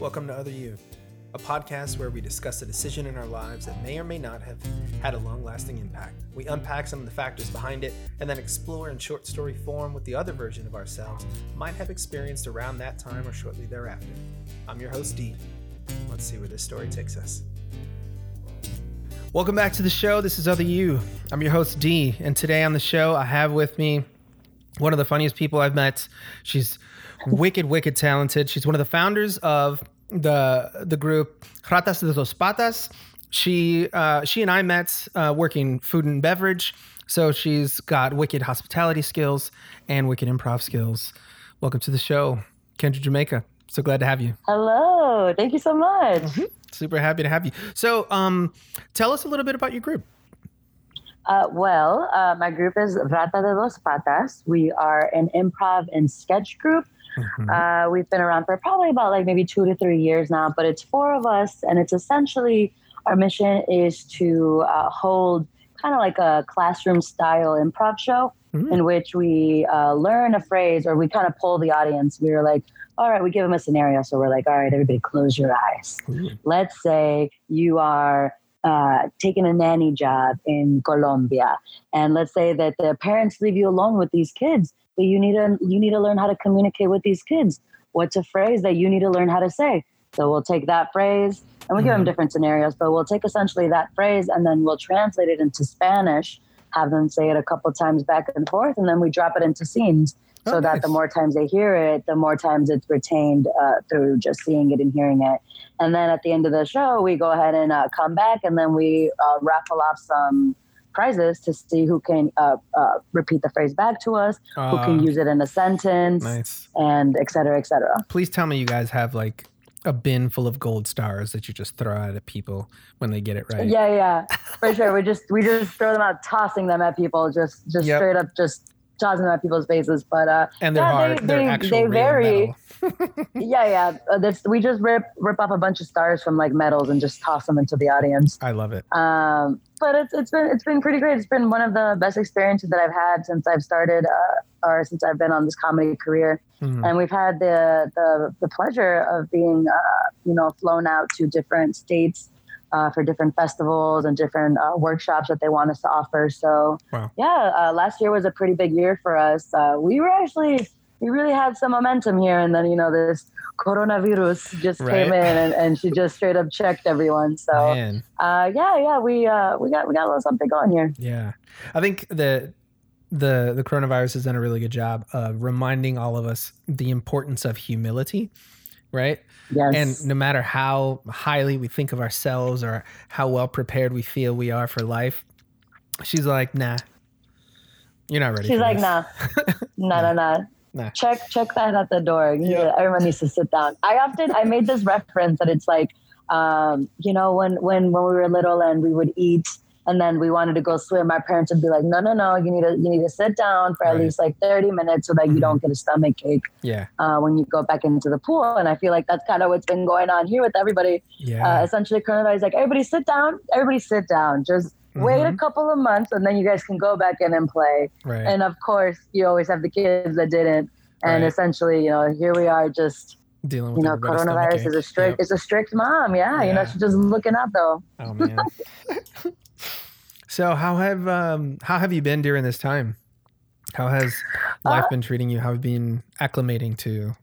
Welcome to Other You, a podcast where we discuss a decision in our lives that may or may not have had a long lasting impact. We unpack some of the factors behind it and then explore in short story form what the other version of ourselves might have experienced around that time or shortly thereafter. I'm your host, D. Let's see where this story takes us. Welcome back to the show. This is Other You. I'm your host, D. And today on the show, I have with me one of the funniest people I've met. She's wicked, wicked talented. She's one of the founders of the the group Ratas de Dos Patas. She uh, she and I met uh, working food and beverage. So she's got wicked hospitality skills and wicked improv skills. Welcome to the show, Kendra Jamaica. So glad to have you. Hello. Thank you so much. Super happy to have you. So, um, tell us a little bit about your group. Uh, well, uh, my group is Rata de Dos Patas. We are an improv and sketch group. Mhm. Uh, we've been around for probably about like maybe two to three years now, but it's four of us, and it's essentially our mission is to uh, hold kind of like a classroom style improv show Mhm. in which we uh, learn a phrase or we kind of pull the audience. We were like, all right, we give them a scenario. So we're like, all right, everybody close your eyes. Ooh. let's say you are uh, taking a nanny job in Colombia, and let's say that the parents leave you alone with these kids, but you need to you need to learn how to communicate with these kids. What's a phrase that you need to learn how to say? So we'll take that phrase, and we give them Mhm. different scenarios, but we'll take essentially that phrase, and then we'll translate it into Spanish. Have them say it a couple times back and forth, and then we drop it into scenes so Oh, that the more times they hear it, the more times it's retained uh, through just seeing it and hearing it. And then at the end of the show, we go ahead and uh, come back, and then we uh, raffle off some prizes to see who can uh, uh, repeat the phrase back to us, who can Uh, use it in a sentence, nice. and et cetera, et cetera. Please tell me you guys have like a bin full of gold stars that you just throw out at people when they get it right. Yeah, yeah, for sure. We just we just throw them out, tossing them at people, just just Yep. straight up, just tossing them at people's faces. But uh, And they're Yeah, hard. they- They, are they- actual they vary. yeah, yeah, uh, this, we just rip rip off a bunch of stars from like medals and just toss them into the audience. I love it. Um, but it's it's been it's been pretty great. It's been one of the best experiences that I've had since I've started uh, or since I've been on this comedy career. Mhm. And we've had the the, the pleasure of being uh, you know flown out to different states. Uh, for different festivals and different uh, workshops that they want us to offer. So, Wow. yeah, uh, last year was a pretty big year for us. Uh, we were actually, we really had some momentum here. And then, you know, this coronavirus just Right. came in and, and she just straight up checked everyone. So, uh, yeah, yeah, we uh, we got we got a little something going here. yeah. I think the the the coronavirus has done a really good job of reminding all of us the importance of humility, right? Yes, And no matter how highly we think of ourselves or how well prepared we feel we are for life, she's like, "Nah, you're not ready." she's like, this." nah, no, no, no. Nah. Check check that at the door. You Yeah. know, everyone needs to sit down. I often I made this reference that it's like, um, you know, when when when we were little and we would eat. And then we wanted to go swim. My parents would be like, "No, no, no! You need to you need to sit down for at Right. least like thirty minutes so that Mhm. you don't get a stomach ache Yeah, uh, when you go back into the pool." And I feel like that's kind of what's been going on here with everybody. yeah. uh, essentially coronavirus is like everybody sit down everybody sit down just wait a Mhm. couple of months and then you guys can go back in and play right. and of course you always have the kids that didn't and Right. essentially you know here we are just Dealing with you know coronavirus is a strict Yep. it's a strict mom yeah, you know she's just looking out though Oh man. so how have um how have you been during this time? How has life Uh, been treating you? How have you been acclimating to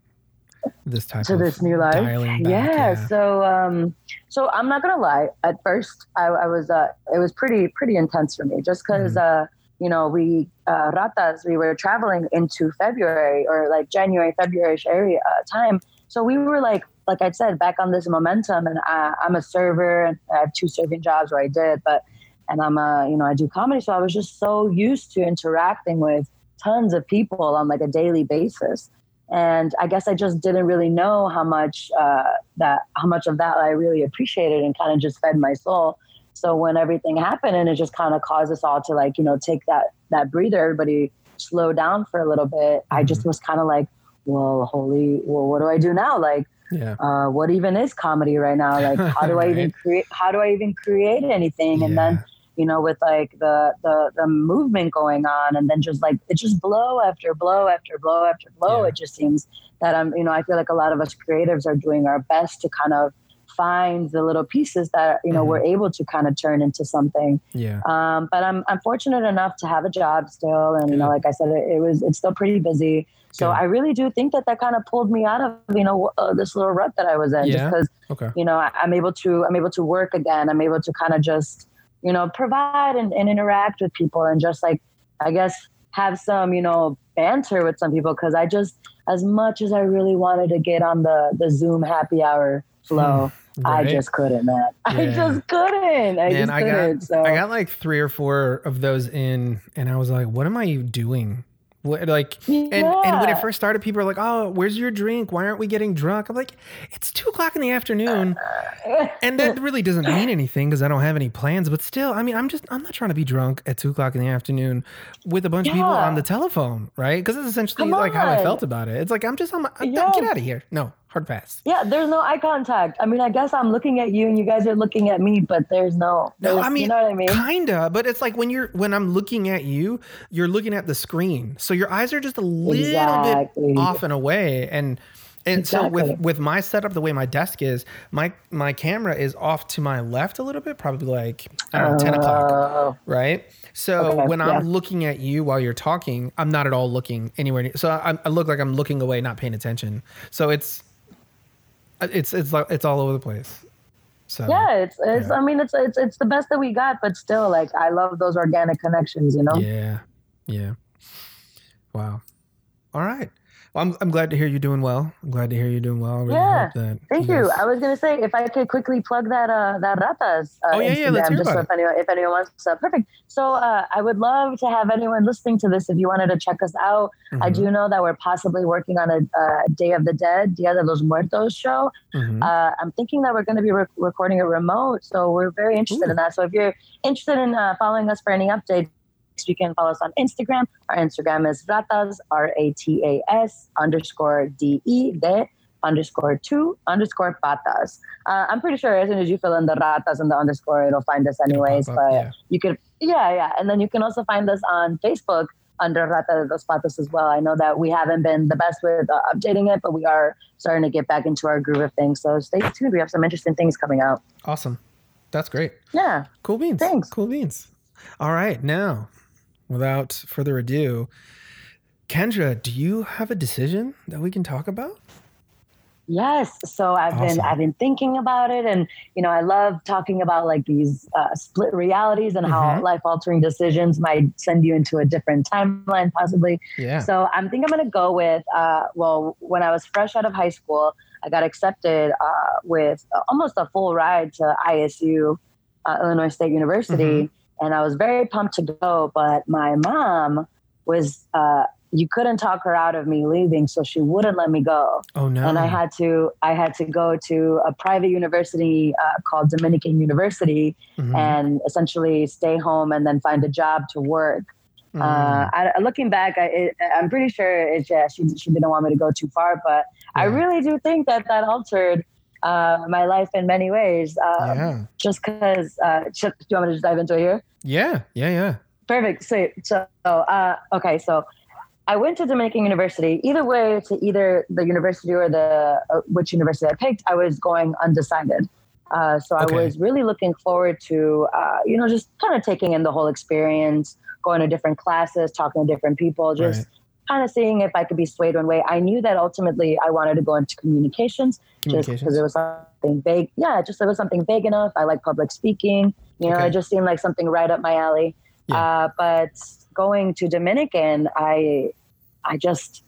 this type to of this new life back? yeah, so um so i'm not gonna lie at first i, I was uh it was pretty pretty intense for me just because Mm-hmm. uh you know we uh ratas we were traveling into february or like january february area uh, time so we were like like i said back on this momentum and I, i'm a server and i have two serving jobs where i did but and i'm a you know i do comedy so i was just so used to interacting with tons of people on like a daily basis and I guess I just didn't really know how much uh, that how much of that I really appreciated and kind of just fed my soul. So when everything happened and it just kind of caused us all to like you know take that that breather, everybody slow down for a little bit. I just was kind of like, well, holy, well, what do I do now? Like, Yeah. uh, what even is comedy right now? Like, how do I even create? How do I even create anything? And then you know, with like the, the the movement going on, and then just like it just blow after blow after blow after blow. Yeah. It just seems that I'm, you know, I feel like a lot of us creatives are doing our best to kind of find the little pieces that you know Mhm. we're able to kind of turn into something. Yeah. Um, but I'm I'm fortunate enough to have a job still, and you know, like I said, it, it was it's still pretty busy. So. I really do think that that kind of pulled me out of you know uh, this little rut that I was in, just because Okay. you know I, I'm able to I'm able to work again. I'm able to kind of just you know provide and, and interact with people and just like I guess have some you know banter with some people because I just as much as I really wanted to get on the the Zoom happy hour flow. Hmm. I Right? just couldn't, man. I just couldn't. I Man, just couldn't. got so I got like three or four of those in, and I was like, "What am I doing?" Like, and and when it first started, people are like, "Oh, where's your drink? Why aren't we getting drunk?" I'm like, "It's two o'clock in the afternoon, and that really doesn't mean anything because I don't have any plans. But still, I mean, I'm just I'm not trying to be drunk at two o'clock in the afternoon with a bunch of people on the telephone, right? Because it's essentially like how I felt about it. It's like I'm just on my Yeah. get out of here. No hard pass. Yeah, there's no eye contact. I mean, I guess I'm looking at you and you guys are looking at me, but there's no. No, there's- I mean, you know what I mean? kinda, but it's like when you're when I'm looking at you, you're looking at the screen, so your eyes are just a little Exactly. bit off and away, and and so with with my setup, the way my desk is, my my camera is off to my left a little bit, probably like I don't know, ten o'clock, Oh, right? So Okay, when I'm looking at you while you're talking, I'm not at all looking anywhere. Near, so I, I look like I'm looking away, not paying attention. So it's Uh, it's it's like it's all over the place. So yeah, it's it's. Yeah. I mean, it's it's it's the best that we got, but still, like, I love those organic connections. You know. Yeah. Yeah. Wow. All right. Well, I'm, I'm glad to hear you're doing well. I'm glad to hear you're doing well. Really Yeah. that Thank you. guys- I was gonna say if I could quickly plug that uh that ratas. Uh, Oh, yeah, yeah, let's Instagram, hear just so if anyone if anyone wants to. Perfect. So uh, I would love to have anyone listening to this if you wanted to check us out. I Mhm, do know that we're possibly working on a, uh Day of the Dead, Dia de los Muertos show. mhm. Uh, I'm thinking that we're going to be re- recording it remote, so we're very interested Ooh. in that. So if you're interested in uh, following us for any updates, you can follow us on Instagram. Our Instagram is ratas r a t a s underscore d e de underscore two underscore patas. Uh, I'm pretty sure as soon as you fill in the ratas and the underscore, it'll find us anyways. up, but yeah. you can, yeah, yeah, and then you can also find us on Facebook under Rata de dos Patas as well. I know that we haven't been the best with uh, updating it, but we are starting to get back into our groove of things. So stay tuned. We have some interesting things coming out. Awesome. That's great. Yeah. Cool beans. Thanks. Cool beans. All right. Now, without further ado, Kendra, do you have a decision that we can talk about? Yes. So I've Awesome. been I've been thinking about it, and you know I love talking about like these uh, split realities and how Mhm. life altering decisions might send you into a different timeline, possibly. Yeah. So I'm think I'm gonna go with uh, well, when I was fresh out of high school, I got accepted uh, with almost a full ride to ISU, uh, Illinois State University, and I was very pumped to go. But my mom was uh, you couldn't talk her out of me leaving, so she wouldn't let me go, oh no. and I had to I had to go to a private university uh, called Dominican University Mhm. and essentially stay home and then find a job to work. Mm. Uh, I, looking back, I, it, I'm pretty sure it's yeah, she she didn't want me to go too far, but I really do think that that altered uh, my life in many ways. Uh, yeah. Just because, uh, do you want me to just dive into it here? Yeah. Yeah. Yeah. Perfect. So, so uh, okay, so I went to Dominican University. Either way, to either the university or the uh, which university I picked, I was going undecided. Uh, so Okay. I was really looking forward to, uh, you know, just kind of taking in the whole experience, going to different classes, talking to different people, just Right. Kind of seeing if I could be swayed one way. I knew that ultimately I wanted to go into communications, just because Communications. it was something big. Yeah, just it was something big enough. I like public speaking. You know, Okay. it just seemed like something right up my alley. Yeah. Uh, but going to Dominican, I, I just,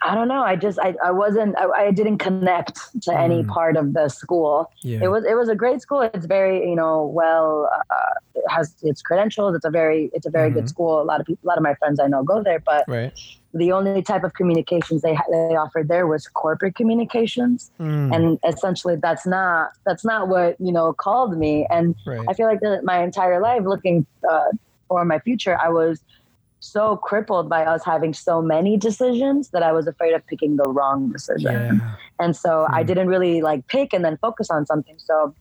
I don't know. I just, I, I wasn't, I, I didn't connect to any Mm. part of the school. Yeah. It was, it was a great school. It's very, you know, well, uh, it has its credentials. It's a very, it's a very Mhm. good school. A lot of people, a lot of my friends I know go there, but right. The only type of communications they they offered there was corporate communications, Mm, and essentially that's not that's not what you know called me. And right. I feel like that my entire life, looking uh, for my future, I was so crippled by us having so many decisions that I was afraid of picking the wrong decision. yeah. And so I Hmm. didn't really like pick and then focus on something. So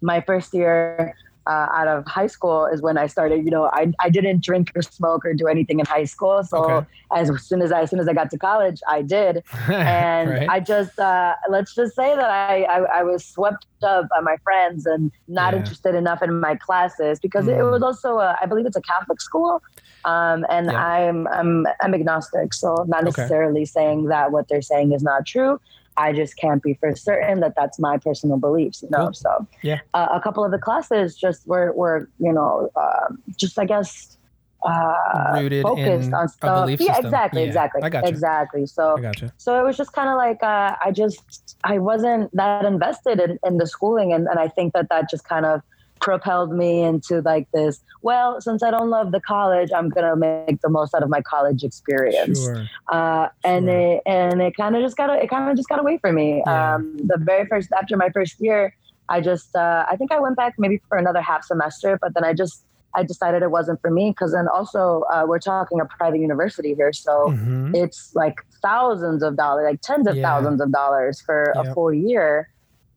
my first year uh, out of high school is when I started. You know, I, I didn't drink or smoke or do anything in high school. So Okay. as soon as I as soon as I got to college, I did, and Right. I just uh, let's just say that I, I I was swept up by my friends and not Yeah. interested enough in my classes because it Mm. was also a, I believe it's a Catholic school, um, and Yeah. I'm I'm I'm agnostic, so not Okay. necessarily saying that what they're saying is not true. I just can't be for certain that that's my personal beliefs, you know. So Yeah. uh, a couple of the classes just were were you know um, just I guess uh, Rooted focused in on stuff. yeah, system. exactly, Yeah, exactly, I gotcha. exactly. So I gotcha. so it was just kind of like uh, I just I wasn't that invested in, in the schooling, and, and I think that that just kind of propelled me into like this. Well, since I don't love the college, I'm gonna make the most out of my college experience. Sure. Uh, and Sure. it and it kind of just got it kind of just got away from me. Yeah. Um, the very first after my first year, I just uh, I think I went back maybe for another half semester, but then I just I decided it wasn't for me because then also uh, we're talking a private university here, so Mhm. it's like thousands of dollars, like tens of Yeah. thousands of dollars for Yep. a full year.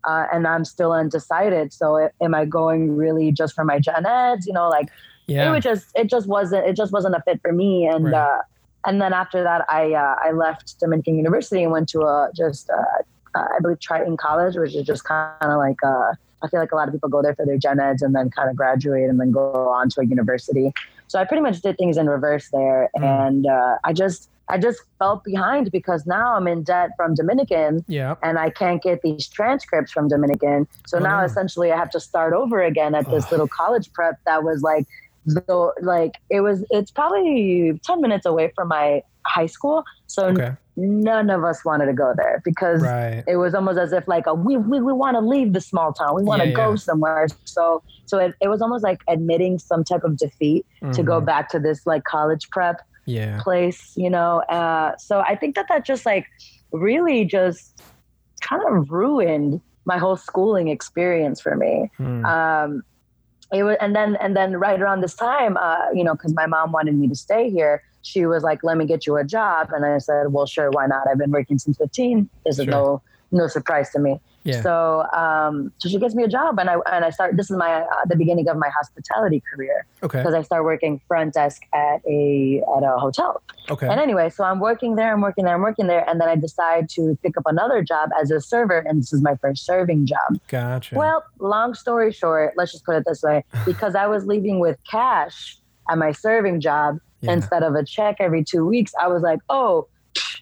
Uh, and I'm still undecided. So am I going really just for my gen eds? You know, like it was just, it just wasn't, it just wasn't a fit for me. And, Right. uh, and then after that, I, uh, I left Dominican University and went to a, just, uh, uh, I believe Triton College, which is just kind of like, uh, I feel like a lot of people go there for their gen eds and then kind of graduate and then go on to a university. So I pretty much did things in reverse there. Mm. And, uh, I just, I just felt behind because now I'm in debt from Dominican yeah. and I can't get these transcripts from Dominican. So Oh, now essentially I have to start over again at this little college prep that was like, though, like it was, it's probably 10 minutes away from my high school. So Okay. None of us wanted to go there because Right. it was almost as if like a, we, we, we want to leave the small town. We want to Yeah, go yeah. somewhere. So, so it, it was almost like admitting some type of defeat to go Mhm. back to this like college prep Yeah. place, you know. Uh, so I think that that just like really just kind of ruined my whole schooling experience for me. Hmm. Um, it was, and then and then right around this time, uh, you know, because my mom wanted me to stay here, she was like, "Let me get you a job," and I said, "Well, sure, why not? I've been working since 15. This is no no surprise to me." Yeah. So, um, so she gets me a job, and I and I start. This is my uh, the beginning of my hospitality career okay. because I start working front desk at a at a hotel. Okay. And anyway, so I'm working there, I'm working there, I'm working there, and then I decide to pick up another job as a server, and this is my first serving job. Gotcha. Well, long story short, let's just put it this way: because I was leaving with cash at my serving job yeah. instead of a check every two weeks, I was like, oh.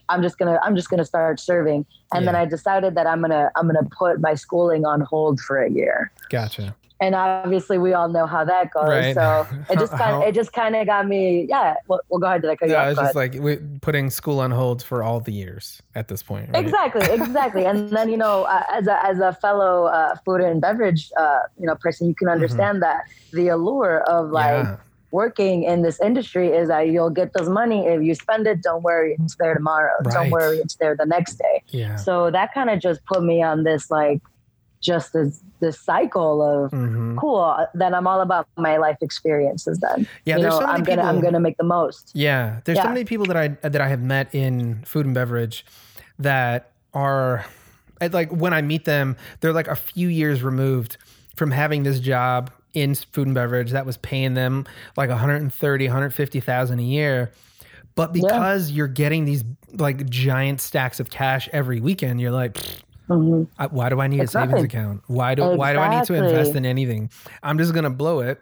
I'm just gonna I'm just gonna start serving, and then I decided that I'm gonna I'm gonna put my schooling on hold for a year. Gotcha. And obviously, we all know how that goes. Right. So it just kind of it just kind of got me. Yeah. Well, well, go ahead. Did I cut you Yeah, off? just like we, putting school on hold for all the years at this point. Right? Exactly, exactly. and then you know, uh, as a as a fellow uh, food and beverage uh, you know person, you can understand that the allure of like Mm-hmm. yeah. Working in this industry is that you'll get this money if you spend it. Don't worry, it's there tomorrow. Right. Don't worry, it's there the next day. Yeah. So that kind of just put me on this like just this this cycle of hmm cool. Then I'm all about my life experiences. Then Yeah. you There's know, so many I'm gonna people. I'm gonna make the most. Yeah, there's so many people that I that I have met in food and beverage that are like when I meet them, they're like a few years removed from having this job in food and beverage that was paying them like 130, 150,000 a year. But because you're getting these like giant stacks of cash every weekend, you're like, "Pfft, hmm I- why do I need It's a savings account? Why do why do I need to invest in anything? I'm just gonna blow it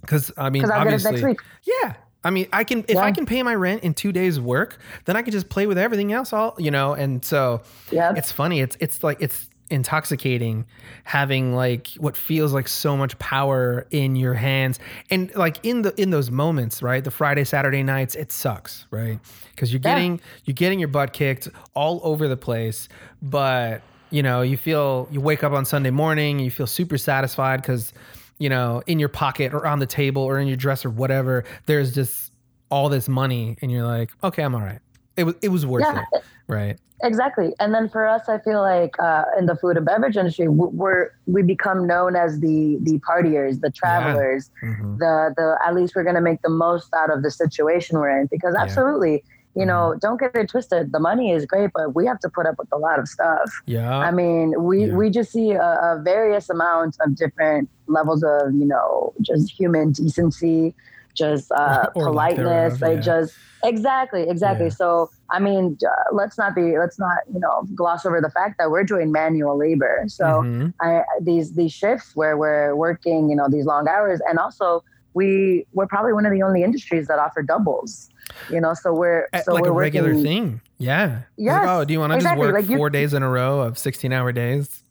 because I mean, Because I'll get it obviously, next week. yeah. I mean, I can if I can pay my rent in two days' work, then I can just play with everything else. All you know, and so Yep. it's funny. It's it's like it's intoxicating having like what feels like so much power in your hands and like in the in those moments right the friday saturday nights it sucks right because you're Yeah. getting you're getting your butt kicked all over the place but you know you feel you wake up on sunday morning you feel super satisfied because you know in your pocket or on the table or in your dress or whatever there's just all this money and you're like okay i'm all right it was it was worth Yeah. it right Exactly. And then for us, I feel like uh, in the food and beverage industry, we're we become known as the the partiers, the travelers, Mhm. the the at least we're going to make the most out of the situation we're in because Yeah. absolutely you know, don't get it twisted. The money is great, but we have to put up with a lot of stuff. Yeah. I mean, we, Yeah. we just see a, a various amount of different levels of, you know, just human decency, just uh, politeness, like yeah. just exactly, exactly. Yeah. So, I mean, uh, let's not be, let's not, you know, gloss over the fact that we're doing manual labor. So Mhm. I, these, these shifts where we're working, you know, these long hours and also we, we're probably one of the only industries that offer doubles, you know, so we're, At- so like we're a regular working, thing. Yeah. Yes, Like, oh, do you want to exactly. just work Like, you- four days in a row of 16 hour days?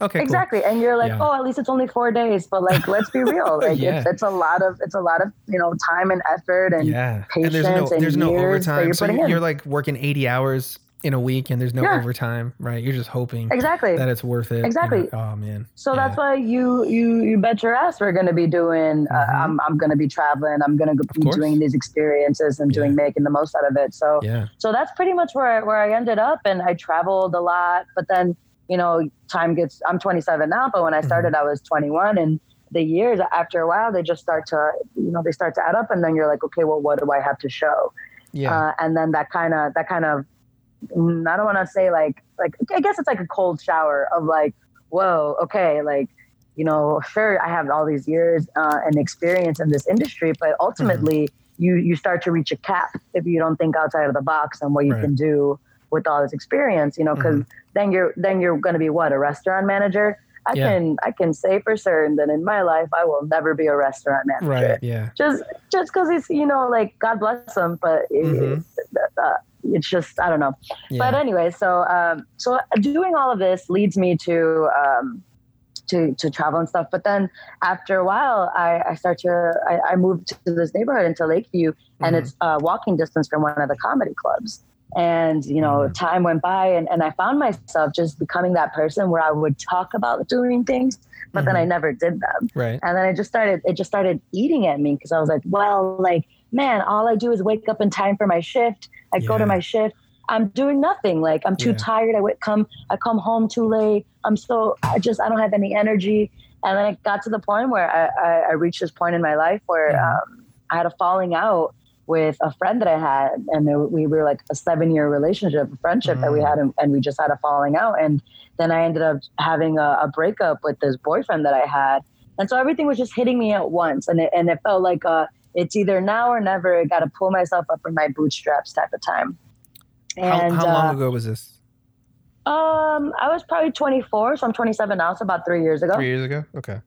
Okay. cool. Exactly. And you're like, Yeah. oh, at least it's only four days. But like, let's be real. Like Yeah. it's, it's a lot of, it's a lot of, you know, time and effort and yeah. And there's patience no and there's no overtime. you're So you're, you're like working 80 hours in a week and there's no Yeah. overtime, right? You're just hoping exactly. that it's worth it. you know? Exactly. Oh man. So Yeah. that's why you, you, you bet your ass we're going to be doing, uh, Mhm. I'm, I'm going to be traveling. I'm going to be doing these experiences and doing, Yeah. making the most out of it. So, Yeah. so that's pretty much where I, where I ended up and I traveled a lot, but then, you know, time gets, I'm 27 now, but when I started, I was 21 and the years after a while, they just start to, you know, they start to add up and then you're like, okay, well, what do I have to show? Yeah. Uh, and then that kind of, that kind of, mm, I don't want to say like, like, I guess it's like a cold shower of like, whoa, okay, like, you know, sure, I have all these years uh, and experience in this industry, but ultimately, you you start to reach a cap if you don't think outside of the box and what you Right. can do with all this experience. You know, because then you're then you're going to be what a restaurant manager. I Yeah. can I can say for certain that in my life I will never be a restaurant manager. right. Yeah. Just just because it's you know like God bless them, but it, Mhm. uh, it's just I don't know. Yeah. But anyway, so um, so doing all of this leads me to um, to to travel and stuff. But then after a while, I, I start to I, I moved to this neighborhood into Lakeview, and Mhm. it's uh, walking distance from one of the comedy clubs. And you know, Mhm. time went by, and, and I found myself just becoming that person where I would talk about doing things, but then Mhm. I never did them. right. And then I just started, it just started eating at me because I was like, well, like, man, all I do is wake up in time for my shift. I go to my shift. I'm doing nothing. Like I'm too Yeah. tired. I would come, I come home too late. I'm so, I just, I don't have any energy. And then it got to the point where I, I, I reached this point in my life where Mhm. um, I had a falling out with a friend that I had, and there- we were like a seven year relationship, a friendship that we Mm. had, and, and we just had a falling out. And then I ended up having a, a breakup with this boyfriend that I had. And so everything was just hitting me at once. And it, and it felt like uh, it's either now or never. I got to pull myself up from my bootstraps type of time. How, And how long uh, ago was this? um, I was probably 24, so I'm 27 now. So about three years ago. Three years ago. Okay.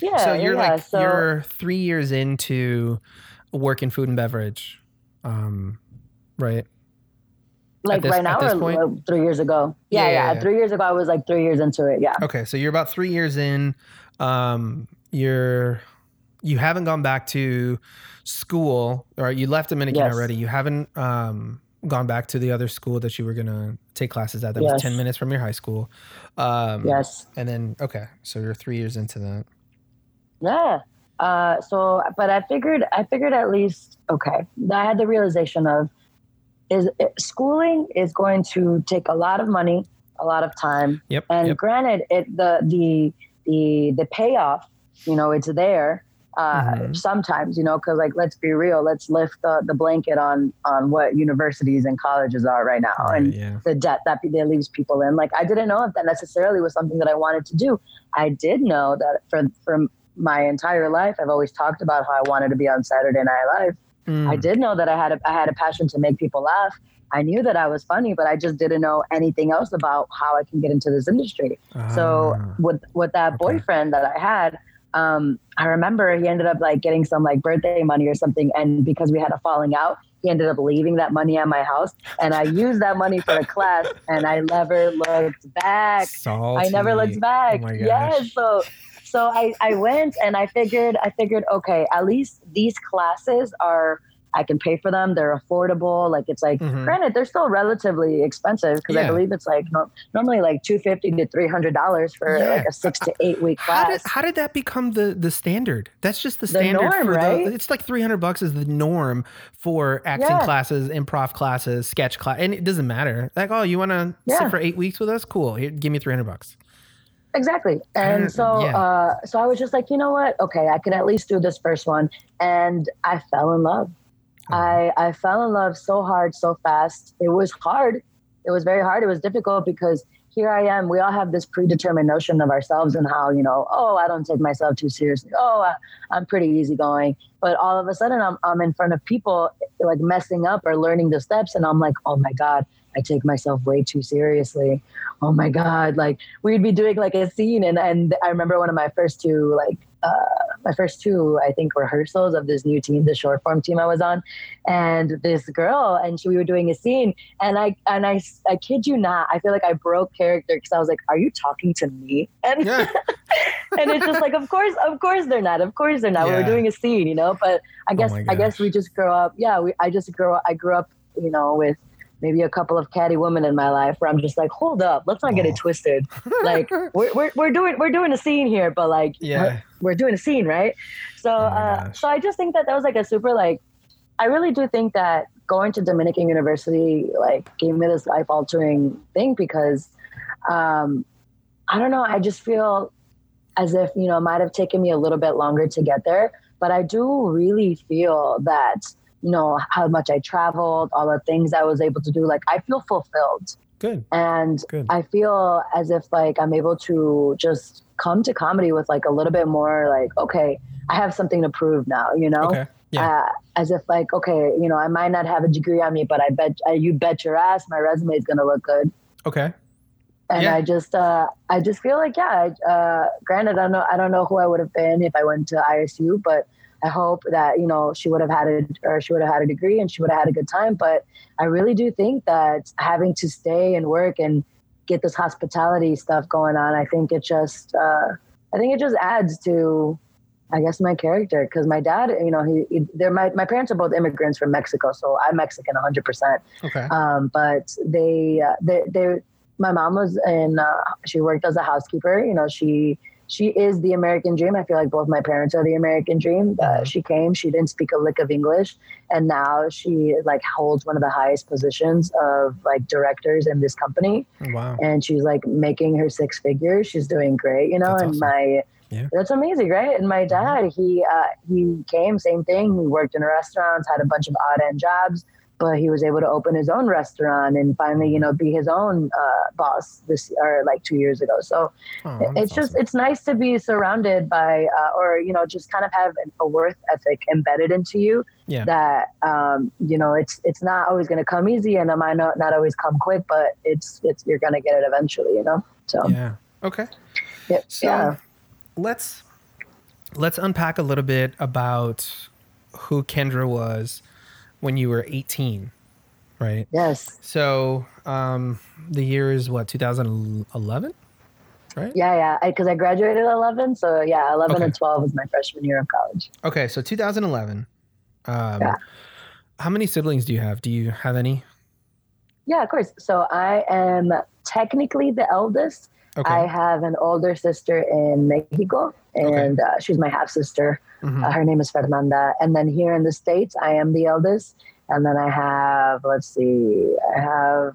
Yeah. so you're yeah, like so, you're three years into work in food and beverage, um, right? like this- right now or point? three years ago. Yeah, Yeah, yeah, yeah. Three years ago, I was like three years into it. Yeah. Okay, so you're about three years in. Um, you're you haven't gone back to school, or you left Dominican Yes. already. You haven't um, gone back to the other school that you were gonna take classes at. That was ten minutes from your high school. Um, Yes. And then okay, so you're three years into that. Yeah. Uh, so, but I figured, I figured at least, okay, I had the realization of is schooling is going to take a lot of money, a lot of time. Yep. And yep. granted, it, the, the, the, the payoff, you know, it's there. Uh, Mhm. sometimes, you know, cause like, let's be real, let's lift the, the blanket on, on what universities and colleges are right now. Right, and yeah. the debt that that leaves people in. Like I didn't know if that necessarily was something that I wanted to do. I did know that for from my entire life, I've always talked about how I wanted to be on Saturday Night Live. I Mm, did know that I had a, I had a passion to make people laugh. I knew that I was funny, but I just didn't know anything else about how I can get into this industry. So ah, with with that okay. boyfriend that I had, um, I remember he ended up like getting some like birthday money or something, and because we had a falling out, he ended up leaving that money at my house, and I used that money for a class, and I never looked back. I never looked back. Oh my yes, so so I I went and I figured I figured okay, at least these classes are I can pay for them. They're affordable. Like it's like Mhm. granted they're still relatively expensive because I believe it's like no, normally like two fifty to three hundred dollars for Yeah. like a six to eight week How class. did, how did that become the the standard? That's just the standard. The norm, for right? the. It's like three hundred bucks is the norm for acting Yeah. classes, improv classes, sketch class, and it doesn't matter. Like, oh, you want to Yeah. sit for eight weeks with us? Cool. Here, give me three hundred bucks. Exactly. And so yeah. uh so I was just like, you know what? Okay, I can at least do this first one. And I fell in love. I I fell in love so hard, so fast. It was hard. It was very hard. It was difficult because here I am. We all have this predetermined notion of ourselves and how, you know, oh, I don't take myself too seriously. Oh, I, I'm pretty easygoing. But all of a sudden, I'm, I'm in front of people like messing up or learning the steps. And I'm like, oh my God, I take myself way too seriously. Oh my God. Like we'd be doing like a scene. And, and I remember one of my first two, like, uh, my first two, I think, rehearsals of this new team, the short form team I was on, and this girl, and she, we were doing a scene, and I and I, I kid you not, I feel like I broke character because I was like, "Are you talking to me?" And Yeah. and it's just like, of course, of course they're not, of course they're not. We Yeah. were doing a scene, you know. But I guess my I guess we just grow up. Yeah, we I just grow. I grew up, you know, with maybe a couple of catty women in my life where I'm just like, hold up, let's not get Oh. it twisted. Like we're, we're, we're doing we're doing a scene here, but like Yeah. we're, we're doing a scene, right? So Oh uh, so I just think that that was like a super like I really do think that going to Dominican University like gave me this life altering thing because um, I don't know, I just feel as if, you know, it might have taken me a little bit longer to get there, but I do really feel that, you know, how much I traveled, all the things I was able to do, like I feel fulfilled Good. and Good. I feel as if like I'm able to just come to comedy with like a little bit more like, okay, I have something to prove now, you know? Okay. Yeah. Uh, as if like, okay, you know, I might not have a degree on me, but I bet uh, you bet your ass my resume is gonna look good. Okay. And Yeah. I just, uh, I just feel like, yeah. I- Uh, granted, I don't know, I don't know who I would have been if I went to ISU, but I hope that you know she would have had a or she would have had a degree and she would have had a good time. But I really do think that having to stay and work and get this hospitality stuff going on, I think it just, uh, I think it just adds to, I guess, my character. Because my dad, you know, he, he they're my my parents are both immigrants from Mexico, so I'm Mexican 100. percent Okay. um, but they, uh, they, they, my mom was in, uh, she worked as a housekeeper. You know, she, she is the American dream. I feel like both my parents are the American dream. Uh, she came, she didn't speak a lick of English. And now she like holds one of the highest positions of like directors in this company. Wow. And she's like making her six figures. She's doing great, you know, That's and awesome. my, Yeah. Mm-hmm. that's amazing, right? And my dad, he uh, he came, same thing. He worked in restaurants, had a bunch of odd end jobs, but he was able to open his own restaurant and finally, you know, be his own uh, boss this or like two years ago. So Oh, it's just awesome. it's nice to be surrounded by, uh, or you know, just kind of have a worth ethic embedded into you. Yeah. That um, you know, it's it's not always going to come easy, and it might not not always come quick, but it's it's you're going to get it eventually, you know. So Yeah. Okay. yeah, So yeah. let's let's unpack a little bit about who Kendra was when you were 18, right? yes. So um, the year is what 2011, right? Yeah, yeah. Because I, graduated at 11. So, yeah, 11 Okay. and 12 was my freshman year of college. Okay, so 2011. Um, Yeah. How many siblings do you have? Do you have any? Yeah, of course. So, I am technically the eldest. Okay. I have an older sister in Mexico, and uh, she's my half sister. Mhm. Uh, her name is Fernanda. And then here in the States, I am the eldest. And then I have, let's see, I have,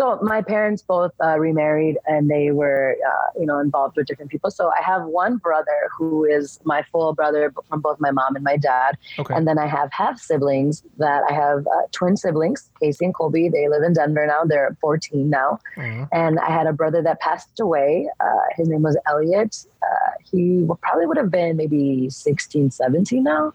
so my parents both uh, remarried and they were, uh, you know, involved with different people. So I have one brother who is my full brother from both my mom and my dad. okay. And then I have half siblings that I have uh, twin siblings, Casey and Colby. They live in Denver now. They're 14 now. Aw. And I had a brother that passed away. Uh, his name was Elliot. Uh, he probably would have been maybe 16, 17 now.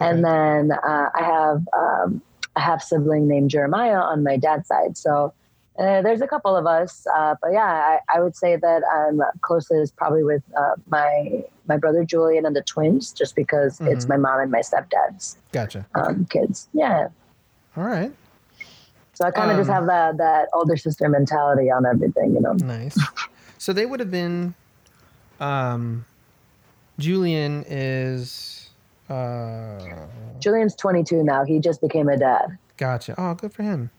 Okay. And then uh, I have um, a half sibling named Jeremiah on my dad's side. So uh, there's a couple of us. Uh, but yeah, I, I would say that I'm closest probably with uh, my my brother Julian and the twins, just because it's Mhm. my mom and my stepdad's Gotcha. um, kids. Yeah. All right. So I kind of just Um, have that that older sister mentality on everything, you know. Nice. so they would have been. Um, Julian is. Uh, Julian's 22 now. He just became a dad. gotcha. Oh, good for him.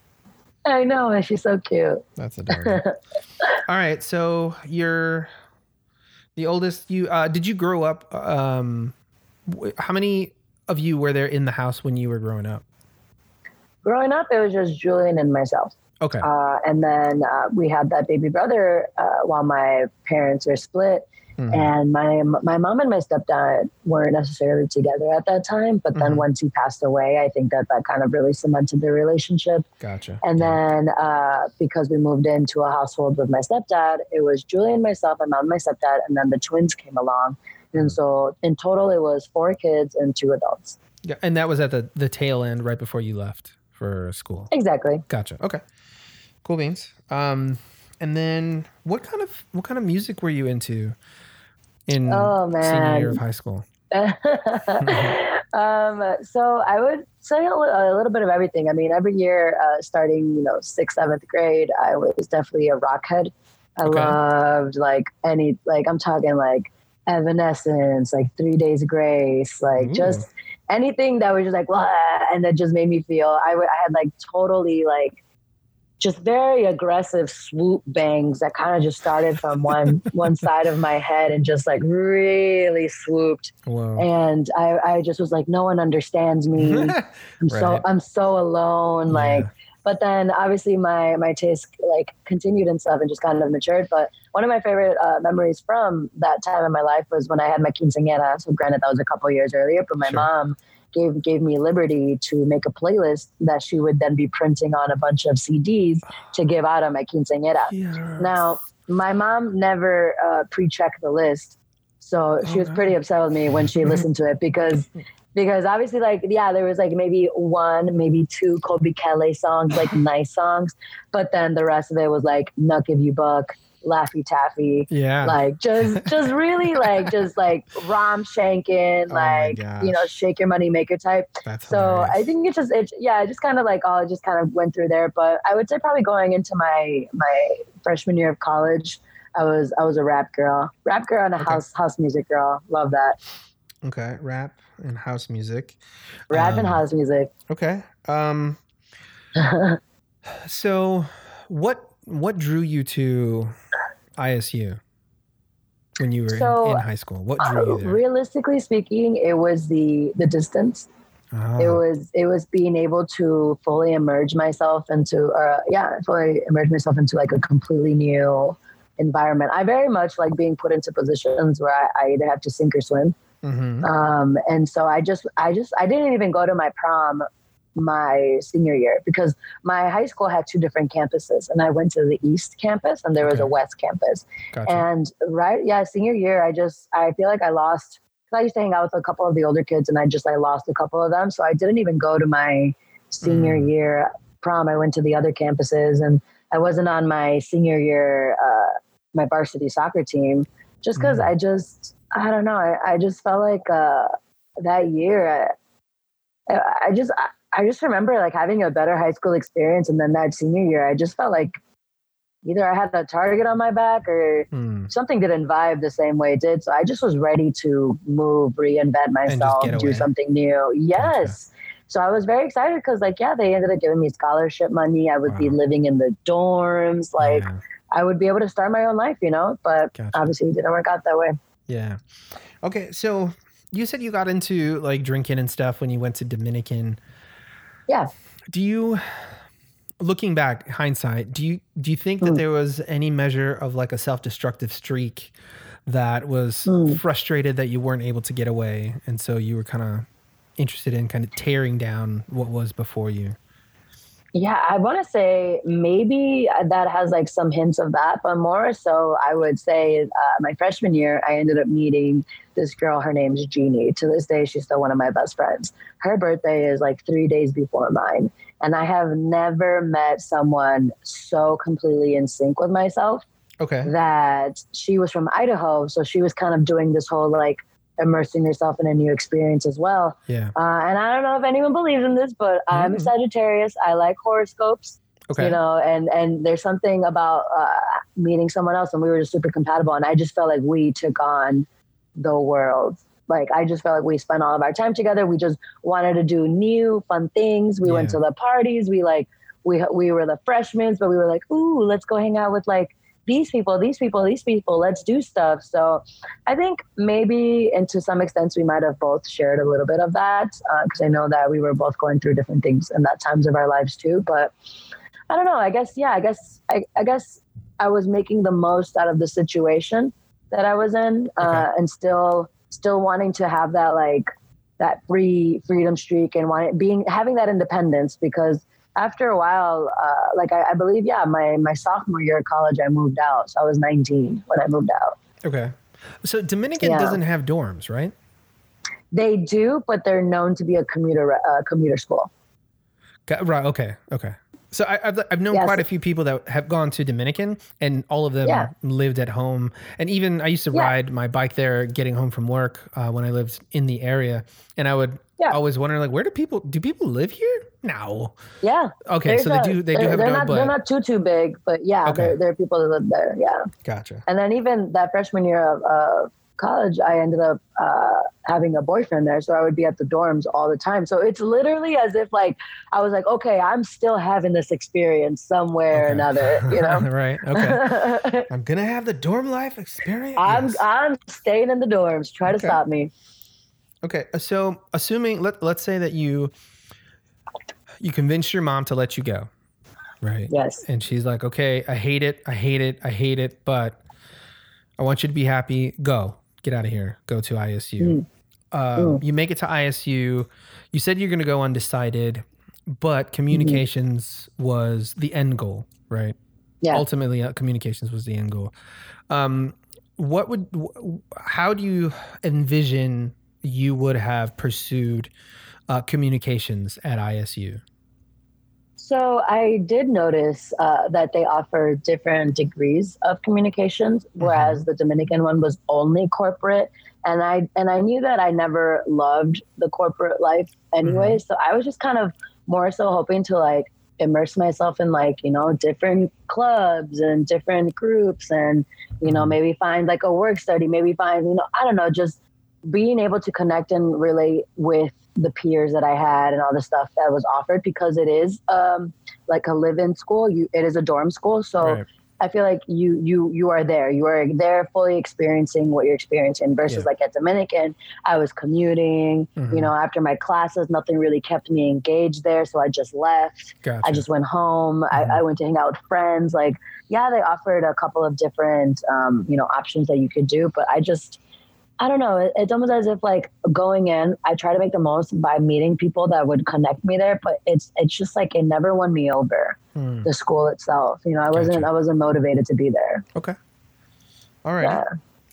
I know, and she's so cute. That's adorable. All right, so you're the oldest. You uh, did you grow up? Um, how many of you were there in the house when you were growing up? Growing up, it was just Julian and myself. Okay. Uh, and then uh, we had that baby brother uh, while my parents were split. Mm-hmm. And my my mom and my stepdad weren't necessarily together at that time, but then mm-hmm. once he passed away, I think that that kind of really cemented the relationship. Gotcha. And then uh, because we moved into a household with my stepdad, it was Julie and myself, my mom, and my stepdad, and then the twins came along. And so in total, it was four kids and two adults. Yeah, and that was at the the tail end, right before you left for school. Exactly. Gotcha. Okay. Cool beans. Um, and then what kind of what kind of music were you into? In oh, senior year of high school? um, so I would say a, little bit of everything. I mean, every year, uh, starting you know sixth, seventh grade, I was definitely a rock head. I okay. loved like any like I'm talking like Evanescence, like Three Days Grace, like Ooh. just anything that was just like and that just made me feel I would I had like totally like just very aggressive swoop bangs that kind of just started from one one side of my head and just like really swooped. Whoa. And I, I just was like, no one understands me. I'm right. so I'm so alone. Yeah. Like but then obviously my my taste like continued and stuff and just kind of matured. But one of my favorite uh, memories from that time in my life was when I had my quinceañera. So granted that was a couple years earlier, but my sure. mom gave gave me liberty to make a playlist that she would then be printing on a bunch of CDs to give out on my quinceañera. Yes. Now, my mom never uh, pre-checked the list, so she was pretty upset with me when she listened to it because because obviously like yeah there was like maybe one maybe two Kobe Kelly songs like nice songs but then the rest of it was like Knuck If You Buck Laffy Taffy. Yeah. Like just just really like just like rom shanking, oh like you know, shake your money maker type. That's so hilarious. I think it's just it yeah, it just kind of like all just kind of went through there. But I would say probably going into my my freshman year of college, I was I was a rap girl. Rap girl and a okay. house house music girl. Love that. Okay. Rap and house music. Rap um, and house music. Okay. Um so what what drew you to ISU when you were so, in, in, high school? What drew you there? Realistically speaking, it was the the distance. Oh. It was it was being able to fully immerse myself into uh yeah fully immerse myself into like a completely new environment. I very much like being put into positions where I, I either have to sink or swim. Mm-hmm. Um, and so I just I just I didn't even go to my prom my senior year because my high school had two different campuses and I went to the East campus and there was a West campus. Gotcha. And right, yeah, senior year, I just, I feel like I lost, because I used to hang out with a couple of the older kids and I just, I lost a couple of them. So I didn't even go to my senior mm. year prom. I went to the other campuses and I wasn't on my senior year, uh, my varsity soccer team just because mm. I just, I don't know, I, I just felt like uh, that year, I, I just, I just remember like having a better high school experience, and then that senior year, I just felt like either I had a target on my back or hmm. something didn't vibe the same way it did. So I just was ready to move, reinvent myself, do something new. Yes. Gotcha. So I was very excited because, like, yeah, they ended up giving me scholarship money. I would wow. be living in the dorms. Like, yeah. I would be able to start my own life, you know. But gotcha. obviously, it didn't work out that way. Yeah. Okay. So you said you got into like drinking and stuff when you went to Dominican. Yeah. Do you looking back hindsight do you do you think that mm. there was any measure of like a self-destructive streak that was mm. frustrated that you weren't able to get away and so you were kind of interested in kind of tearing down what was before you yeah, I want to say maybe that has like some hints of that, but more so, I would say uh, my freshman year, I ended up meeting this girl. Her name's Jeannie. To this day, she's still one of my best friends. Her birthday is like three days before mine. And I have never met someone so completely in sync with myself. Okay. That she was from Idaho. So she was kind of doing this whole like, immersing yourself in a new experience as well. Yeah. Uh, and I don't know if anyone believes in this, but mm-hmm. I'm a Sagittarius. I like horoscopes. Okay. You know, and and there's something about uh, meeting someone else, and we were just super compatible, and I just felt like we took on the world. Like I just felt like we spent all of our time together. We just wanted to do new, fun things. We yeah. went to the parties. We like we we were the freshmen, but we were like, ooh, let's go hang out with like these people, these people, these people, let's do stuff. So I think maybe, and to some extent, we might have both shared a little bit of that because uh, I know that we were both going through different things in that times of our lives too. But I don't know. I guess, yeah, I guess, I, I guess I was making the most out of the situation that I was in, uh, Okay. and still still wanting to have that like that free freedom streak and wanting being having that independence because after a while, uh, like I, I believe, yeah, my my sophomore year of college, I moved out, so I was 19 when I moved out. Okay. So Dominican Yeah. doesn't have dorms, right? They do, but they're known to be a commuter uh, commuter school. Got, right. Okay. Okay. So I, I've I've known Yes. quite a few people that have gone to Dominican, and all of them Yeah. lived at home. And even I used to Yeah. ride my bike there, getting home from work uh, when I lived in the area, and I would Yeah. always wondering like, where do people do people live here? No. Yeah. Okay, so they a- do they do have they're no, not but they're not too too big, but yeah, Okay. there there are people that live there. Yeah. gotcha. And then even that freshman year of uh, college, I ended up uh, having a boyfriend there, so I would be at the dorms all the time. So it's literally as if like I was like, okay, I'm still having this experience somewhere or another, you know. right. Okay. I'm gonna have the dorm life experience. I'm. I'm staying in the dorms. Try to stop me. Okay, uh, so assuming let let's say that you you convinced your mom to let you go, right? Yes. And she's like, "Okay, I hate it, I hate it, I hate it, but I want you to be happy. Go, get out of here. Go to ISU. Um, You make it to ISU. You said you're going to go undecided, but communications was the end goal, right? Yeah. ultimately uh, communications was the end goal um what would how do you envision you would have pursued uh, communications at isu So I did notice uh, that they offer different degrees of communications, whereas the Dominican one was only corporate. And I and I knew that I never loved the corporate life anyway. So I was just kind of more so hoping to like immerse myself in like you know different clubs and different groups and you know Mhm. maybe find like a work study maybe find you know i don't know just being able to connect and relate with the peers that I had and all the stuff that was offered because it is um, like a live-in school. You, it is a dorm school, so Right. I feel like you you you are there. You are there, fully experiencing what you're experiencing. Versus Yeah. like at Dominican, I was commuting. Mhm. You know, after my classes, nothing really kept me engaged there, so I just left. gotcha I just went home. Mhm. I, I went to hang out with friends. Like, yeah, they offered a couple of different, um, you know, options that you could do, but I just, I don't know. It's almost as if like going in, I try to make the most by meeting people that would connect me there, but it's it's just like it never won me over Hmm. the school itself. You know, I wasn't Gotcha. I wasn't motivated to be there. okay all right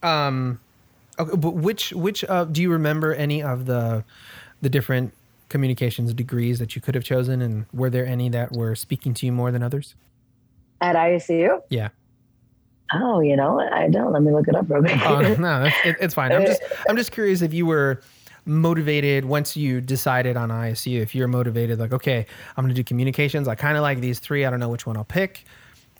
Yeah. um okay but which which uh do you remember any of the the different communications degrees that you could have chosen and were there any that were speaking to you more than others At ISU. Yeah. Oh, you know, I don't. Let me look it up real quick. Oh, no, it's, it, it's fine. I'm just I'm just curious if you were motivated once you decided on ISU. If you're motivated, like, okay, I'm gonna do communications. I kind of like these three. I don't know which one I'll pick.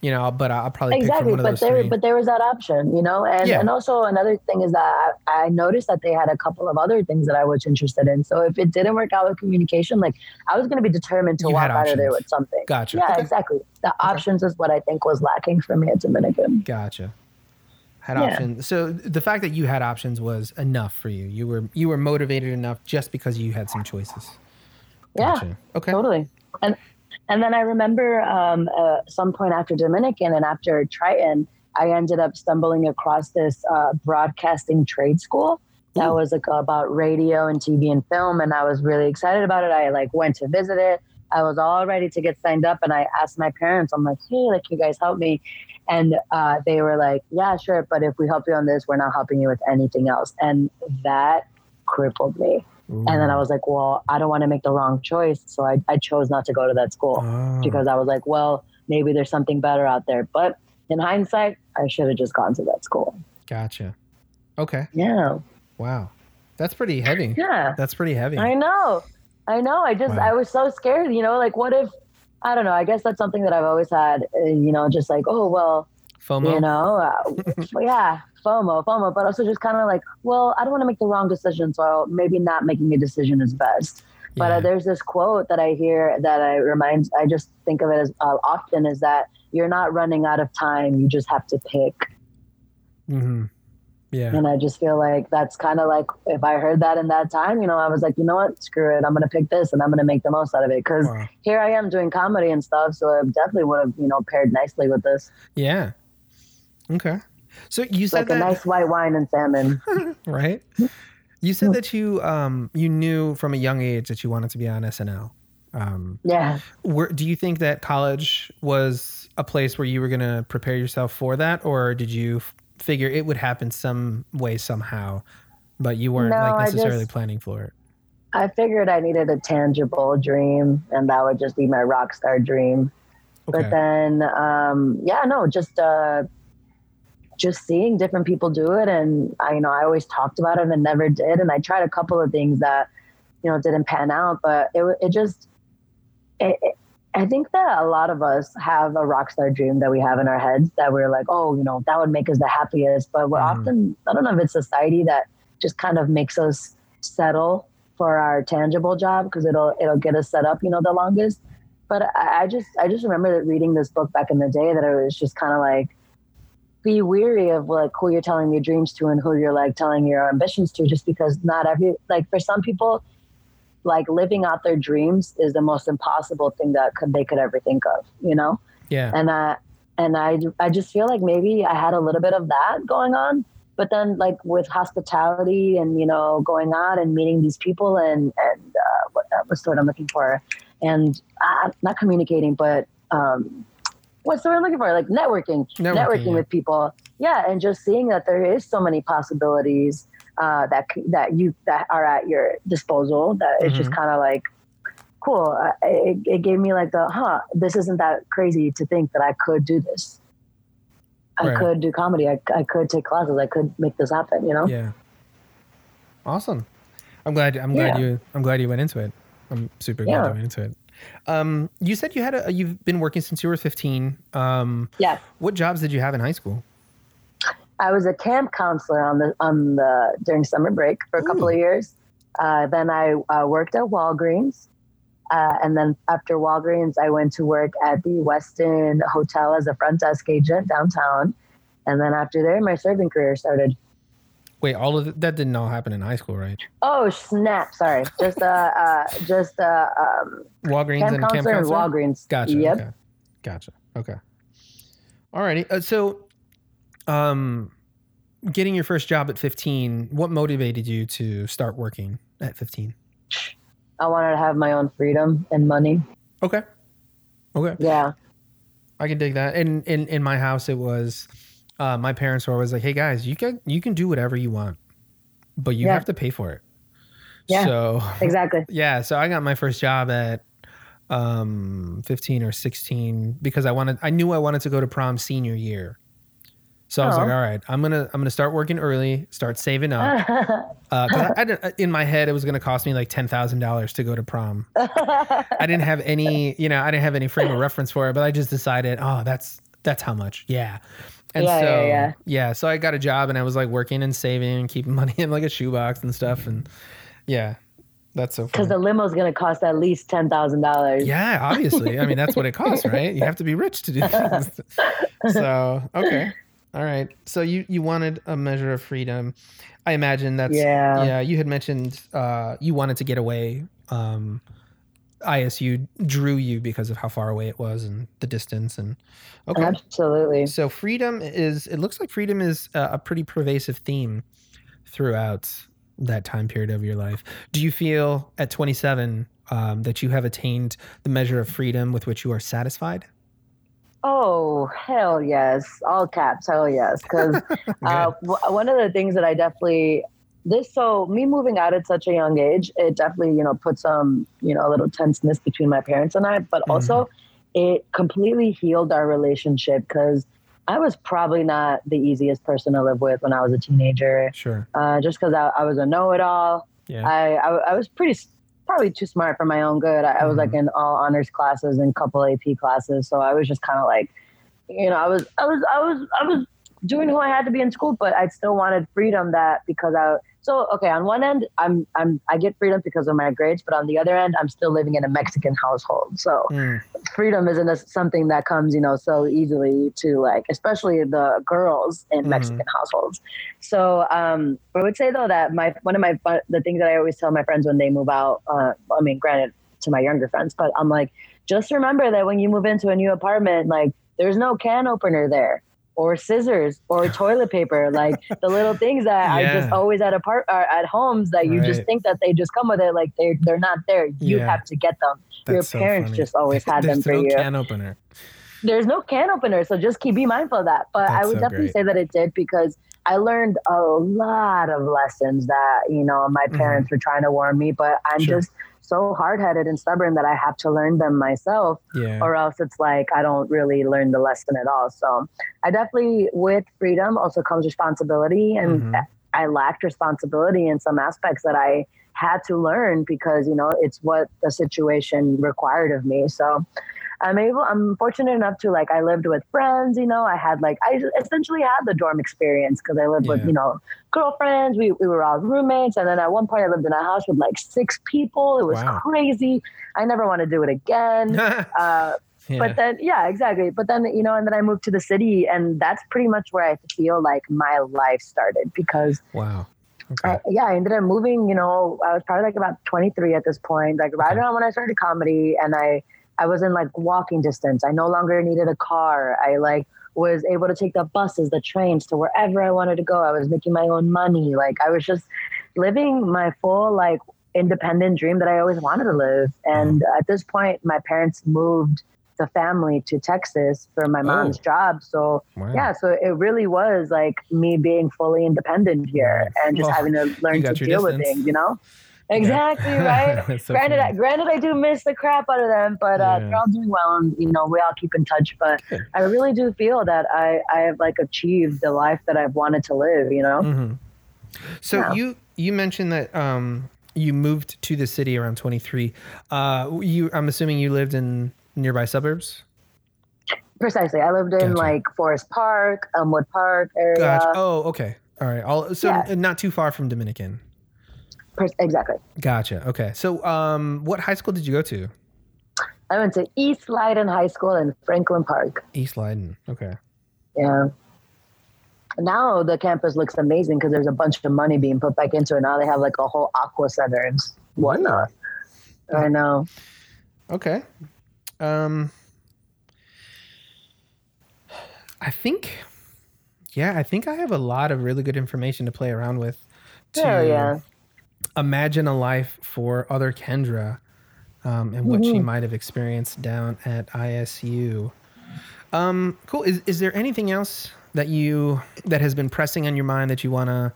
You know, but I'll probably exactly but there three. but there was that option you know and Yeah. and also another thing is that I, I noticed that they had a couple of other things that i was interested in so if it didn't work out with communication like i was going to be determined to You walk out of there with something Gotcha. yeah Okay. exactly the options is what i think was lacking for me at dominican Gotcha. Had Yeah. options. So the fact that you had options was enough for you. You were you were motivated enough just because you had some choices. yeah Okay. totally and and then i remember um uh, some point after dominican and after triton i ended up stumbling across this uh, broadcasting trade school that Ooh. was like about radio and tv and film and i was really excited about it. I like went to visit it. I was all ready to get signed up and i asked my parents i'm like hey like you guys help me. And uh, they were like yeah sure but if we help you on this we're not helping you with anything else. And that crippled me and then I was like, well, I don't want to make the wrong choice. So I, I chose not to go to that school Oh, because I was like, well, maybe there's something better out there. But in hindsight, I should have just gone to that school. gotcha. Okay. Yeah. Wow. That's pretty heavy. Yeah. That's pretty heavy. I know. I know. I just, Wow. I was so scared, you know, like what if, I don't know. I guess that's something that I've always had, uh, you know, just like, oh, well, FOMO. you know, uh, yeah, FOMO, FOMO, but also just kind of like, well, I don't want to make the wrong decision. So maybe not making a decision is best. But Yeah. uh, there's this quote that I hear that I reminds, I just think of it as uh, often is that you're not running out of time. You just have to pick. Mhm. Yeah. And I just feel like that's kind of like if I heard that in that time, you know, I was like, you know what, screw it. I'm going to pick this and I'm going to make the most out of it. Cause Wow. here I am doing comedy and stuff. So I definitely would have, you know, paired nicely with this. Yeah. Okay. So you said like that a nice white wine and salmon. right? You said that you um you knew from a young age that you wanted to be on SNL. Um, Yeah. do you think that college was a place where you were going to prepare yourself for that, or did you f- figure it would happen some way somehow, but you weren't No, like necessarily just- planning for it? I figured I needed a tangible dream, and that would just be my rock star dream. Okay. But then, um, yeah, no, just uh, just seeing different people do it, and I, you know, I always talked about it and never did, and I tried a couple of things that, you know, didn't pan out, but it it just, it, it, I think that a lot of us have a rock star dream that we have in our heads that we're like, oh, you know, that would make us the happiest, but we're Mhm. often, I don't know if it's society that just kind of makes us settle for our tangible job because it'll it'll get us set up, you know, the longest. But I, I just I just remember reading this book back in the day that it was just kind of like be weary of like who you're telling your dreams to and who you're like telling your ambitions to just because not every like for some people like living out their dreams is the most impossible thing that could they could ever think of you know yeah. and I and I I just feel like maybe I had a little bit of that going on. But then, like with hospitality and you know going out and meeting these people and and uh, what, uh, what's the word I'm looking for, and uh, not communicating, but um, what's the word I'm looking for? Like networking, Networking, networking, yeah. with people. Yeah, and just seeing that there is so many possibilities uh, that that you that are at your disposal. That it's just Mhm. kind of like cool. Uh, it, it gave me like the huh. This isn't that crazy to think that I could do this. I Right. could do comedy. I, I could take classes. I could make this happen. You know. Yeah. Awesome. I'm glad. I'm glad Yeah. you. I'm glad you went into it. I'm super glad Yeah. you went into it. Um, you said you had a. You've been working since you were 15. Um, Yeah. what jobs did you have in high school? I was a camp counselor on the on the during summer break for a couple of years. Uh, then I uh, worked at Walgreens, uh, and then after Walgreens, I went to work at the Westin Hotel as a front desk agent downtown. And then after there, my serving career started. Wait, all of th- that didn't all happen in high school, right? Oh snap! Sorry, just uh, uh just uh, um, Walgreens camp and camp counselor and. Walgreens. Gotcha. Yep. Okay. Gotcha. Okay. Alrighty. Uh, so, um, getting your first job at 15, what motivated you to start working at 15? I wanted to have my own freedom and money. Okay. Okay. Yeah. I can dig that. And in in my house, it was uh, my parents were always like, "Hey guys, you can you can do whatever you want, but you Yeah. have to pay for it." Yeah. So Exactly. yeah, so I got my first job at um 15 or 16 because I wanted I knew I wanted to go to prom senior year. So I was Oh. like, all right, I'm gonna I'm gonna start working early, start saving up. Uh, I, I didn't- in my head, it was gonna cost me like ten thousand dollars to go to prom. I didn't have any, you know, I didn't have any frame of reference for it, but I just decided, oh, that's that's how much, yeah. And Yeah, so yeah, yeah. so I got a job and I was like working and saving and keeping money in like a shoebox and stuff, and yeah, that's so Because the limo is going to cost at least ten thousand dollars. Yeah, obviously. I mean, that's what it costs, right? You have to be rich to do things. so, okay. All right. So you you wanted a measure of freedom. I imagine that's Yeah. yeah, you had mentioned uh you wanted to get away. Um ISU drew you because of how far away it was and the distance and okay. Absolutely. So freedom is it looks like freedom is a, a pretty pervasive theme throughout that time period of your life. Do you feel at 27 um, that you have attained the measure of freedom with which you are satisfied? Oh hell yes! All caps, hell yes. Because uh, w- one of the things that I definitely this so me moving out at such a young age, it definitely you know put some you know a little tenseness between my parents and I, but also it completely healed our relationship because I was probably not the easiest person to live with when I was a teenager. Sure. Uh, just because I, I was a know-it-all. Yeah. I, I I was pretty probably too smart for my own good. I, I was like in all honors classes and couple AP classes, so I was just kind of like, you know, I was I was I was I was doing who I had to be in school, but I still wanted freedom. That because I so okay on one end I'm I'm I get freedom because of my grades, but on the other end I'm still living in a Mexican household, so Mm, freedom isn't a, something that comes, you know, so easily to like, especially the girls in Mhm. Mexican households. So um, I would say though that my one of my the things that I always tell my friends when they move out. Uh, I mean, granted to my younger friends, but I'm like, just remember that when you move into a new apartment, like there's no can opener there. Or scissors or toilet paper, like the little things that I just always at apart or at homes that you just think that they just come with it, like they they're not there. You Yeah. have to get them. Your That's so parents funny. just always had them There's for no you. can opener. There's no can opener, so just keep be mindful of that. But I would so definitely great. say that it did because I learned a lot of lessons that you know my parents were trying to warn me, but I'm Mm-hmm. Sure. just so hard headed and stubborn that I have to learn them myself Yeah. or else it's like I don't really learn the lesson at all. So I definitely, with freedom, also comes responsibility, and Mhm. I lacked responsibility in some aspects that I had to learn because you know it's what the situation required of me. So I'm able. I'm fortunate enough to like I lived with friends. You know, I had like I essentially had the dorm experience because I lived with you know girlfriends. We we were all roommates, and then at one point I lived in a house with like six people. It was Wow. crazy. I never want to do it again. Uh, Yeah. but then, yeah, exactly. But then, you know, and then I moved to the city, and that's pretty much where I feel like my life started because, wow. Okay. I, yeah, I ended up moving. You know, I was probably like about 23 at this point, like right Okay. around when I started comedy, and I, I was in like walking distance. I no longer needed a car. I like was able to take the buses, the trains to wherever I wanted to go. I was making my own money. Like I was just living my full like independent dream that I always wanted to live. And at this point, my parents moved the family to Texas for my mom's Oh. job. So wow. yeah, so it really was like me being fully independent here and just having to learn to deal with things, you know? Exactly, right? So granted, I, granted, I do miss the crap out of them, but uh, Yeah. they're all doing well, and you know we all keep in touch. But Good. I really do feel that I I have like achieved the life that I've wanted to live. You know, Mhm. So Yeah. you you mentioned that um, you moved to the city around 23. Uh, you, I'm assuming you lived in nearby suburbs. precisely. I lived in Gotcha. like Forest Park, Elmwood Park area. Gotcha. Oh, okay. All right. All, so Yeah. not too far from Dominican. Exactly. Gotcha. Okay. So, um, what high school did you go to? I went to East Leyden High School in Franklin Park. East Leyden. Okay. Yeah. Now the campus looks amazing because there's a bunch of money being put back into it. Now they have like a whole aqua center and whatnot. I know. Okay. Um, I think, yeah, I think I have a lot of really good information to play around with. To Hell yeah. Imagine a life for other Kendra, um, and what she Mhm. might have experienced down at ISU. Um, cool. Is is there anything else that you that has been pressing on your mind that you want to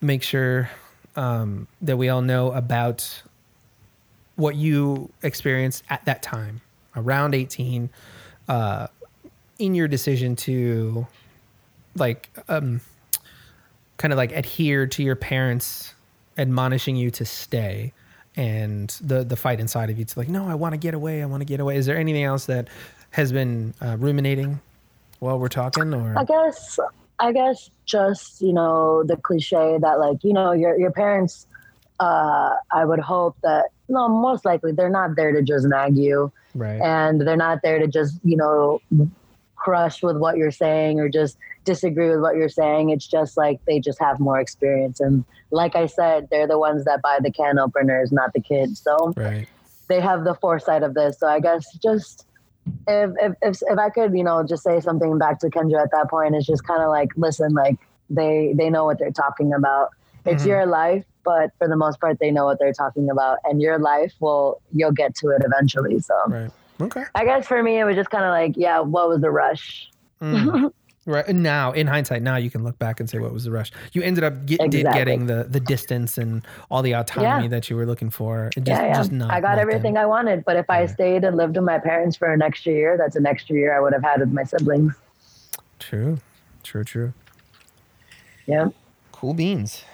make sure um, that we all know about what you experienced at that time, around eighteen, uh, in your decision to like um, kind of like adhere to your parents admonishing you to stay and the the fight inside of you to like no i want to get away i want to get away. Is there anything else that has been uh, ruminating while we're talking or? I guess I guess just, you know, the cliche that like, you know, your your parents uh I would hope that no, most likely they're not there to just nag you. Right. And they're not there to just, you know, crush with what you're saying or just disagree with what you're saying. It's just like they just have more experience and like I said, they're the ones that buy the can openers, not the kids. So right they have the foresight of this. So I guess just if if if, if I could, you know, just say something back to Kendra at that point, it's just kind of like, listen, like they they know what they're talking about. It's Mhm. your life, but for the most part, they know what they're talking about, and your life will you'll get to it eventually. So right okay I guess for me, it was just kind of like, yeah, what was the rush? Mm. right and now in hindsight now you can look back and say what was the rush you ended up get, did getting the the distance and all the autonomy Yeah. that you were looking for just, yeah, yeah. just not I got everything. I wanted, but if I stayed and lived with my parents for an extra year, that's an extra year I would have had with my siblings. true true true Yeah. Cool beans.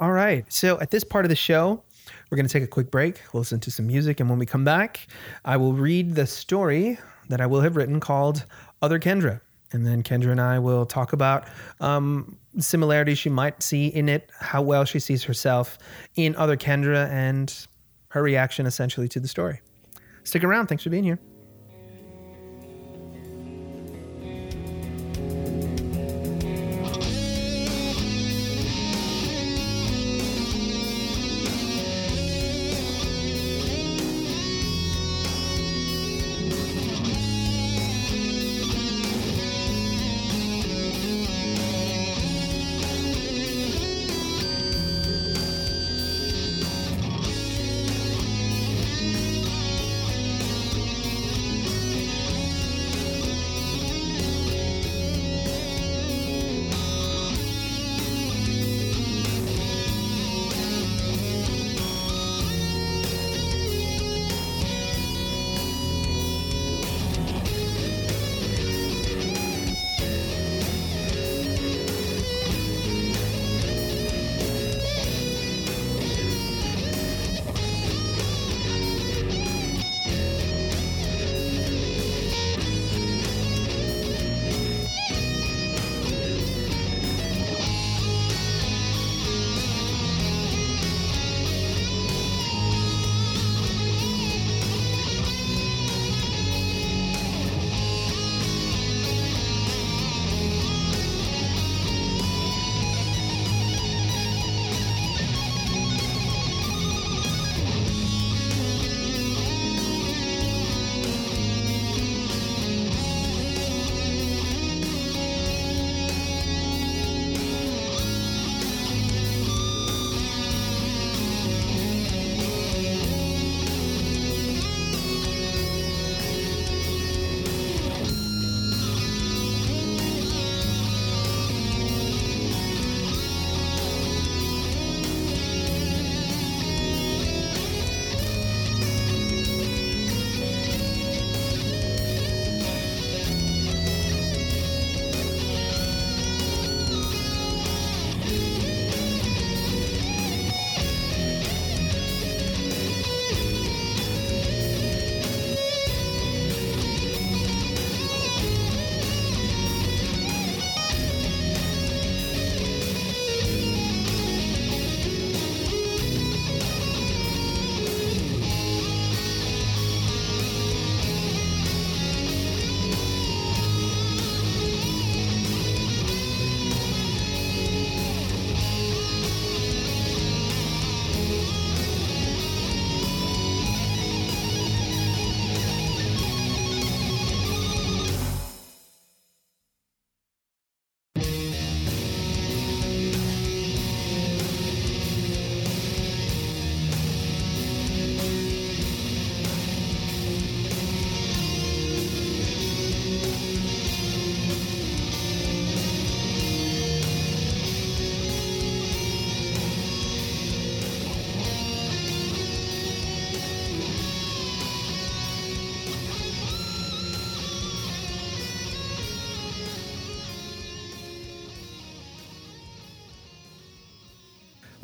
All right. So at this part of the show, we're going to take a quick break, listen to some music, and when we come back, I will read the story that I will have written called Other Kendra. And then Kendra and I will talk about um, similarities she might see in it, how well she sees herself in Other Kendra, and her reaction essentially to the story. Stick around. Thanks for being here.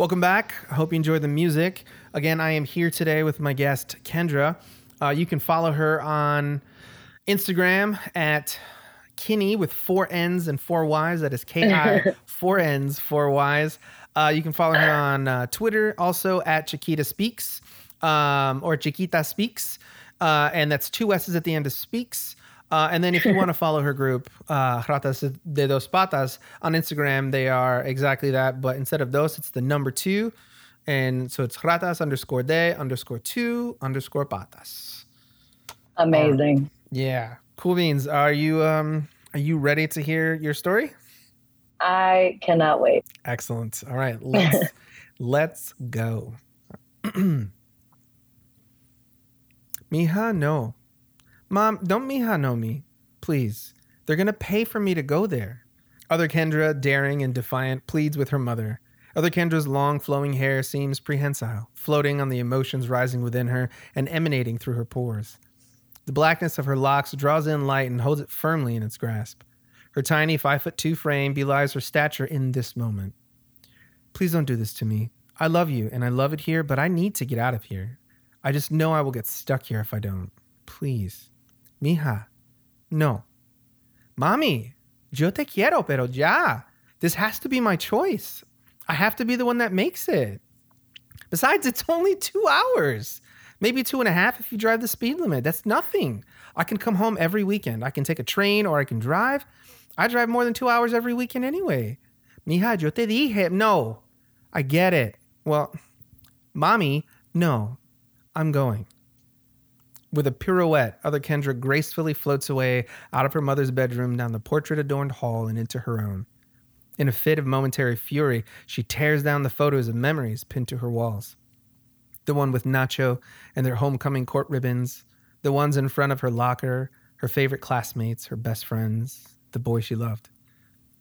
Welcome back. I hope you enjoyed the music. Again, I am here today with my guest, Kendra. Uh, you can follow her on Instagram at Kinney with four N's and four Y's. That is K I, four N's, four Y's. Uh, you can follow her on uh, Twitter also at Chiquita Speaks um, or Chiquita Speaks. Uh, and that's two S's at the end of Speaks. Uh, and then if you want to follow her group, uh, Ratas de Dos Patas, on Instagram, they are exactly that. But instead of dos, it's the number two. And so it's Ratas underscore de underscore two underscore patas. Amazing. Yeah. Cool beans. Are you um are you ready to hear your story? I cannot wait. Excellent. All right, let's let's go. Mija, no. Mom, don't Mija know me. Please. They're gonna pay for me to go there. Other Kendra, daring and defiant, pleads with her mother. Other Kendra's long flowing hair seems prehensile, floating on the emotions rising within her and emanating through her pores. The blackness of her locks draws in light and holds it firmly in its grasp. Her tiny five foot two frame belies her stature in this moment. Please don't do this to me. I love you and I love it here, but I need to get out of here. I just know I will get stuck here if I don't. Please. Mija. No. Mommy, yo te quiero, pero ya. This has to be my choice. I have to be the one that makes it. Besides, it's only two hours. Maybe two and a half if you drive the speed limit. That's nothing. I can come home every weekend. I can take a train or I can drive. I drive more than two hours every weekend anyway. Mija, yo te dije. No, I get it. Well, mommy, no, I'm going. With a pirouette, other Kendra gracefully floats away out of her mother's bedroom down the portrait adorned hall and into her own. In a fit of momentary fury, she tears down the photos of memories pinned to her walls. The one with Nacho and their homecoming court ribbons, the ones in front of her locker, her favorite classmates, her best friends, the boy she loved.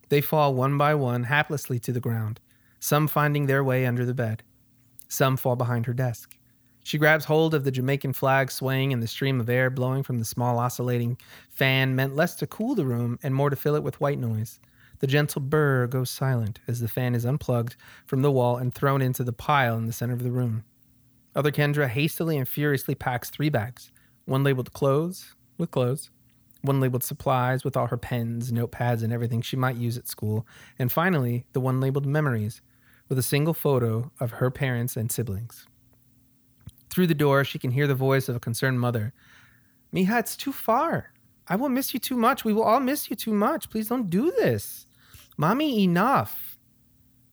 They fall one by one haplessly to the ground, some finding their way under the bed. Some fall behind her desk. She grabs hold of the Jamaican flag swaying in the stream of air blowing from the small oscillating fan, meant less to cool the room and more to fill it with white noise. The gentle burr goes silent as the fan is unplugged from the wall and thrown into the pile in the center of the room. Other Kendra hastily and furiously packs three bags one labeled clothes with clothes, one labeled supplies with all her pens, notepads, and everything she might use at school, and finally, the one labeled memories with a single photo of her parents and siblings. Through the door, she can hear the voice of a concerned mother. Mija, it's too far. I will miss you too much. We will all miss you too much. Please don't do this. Mommy, enough.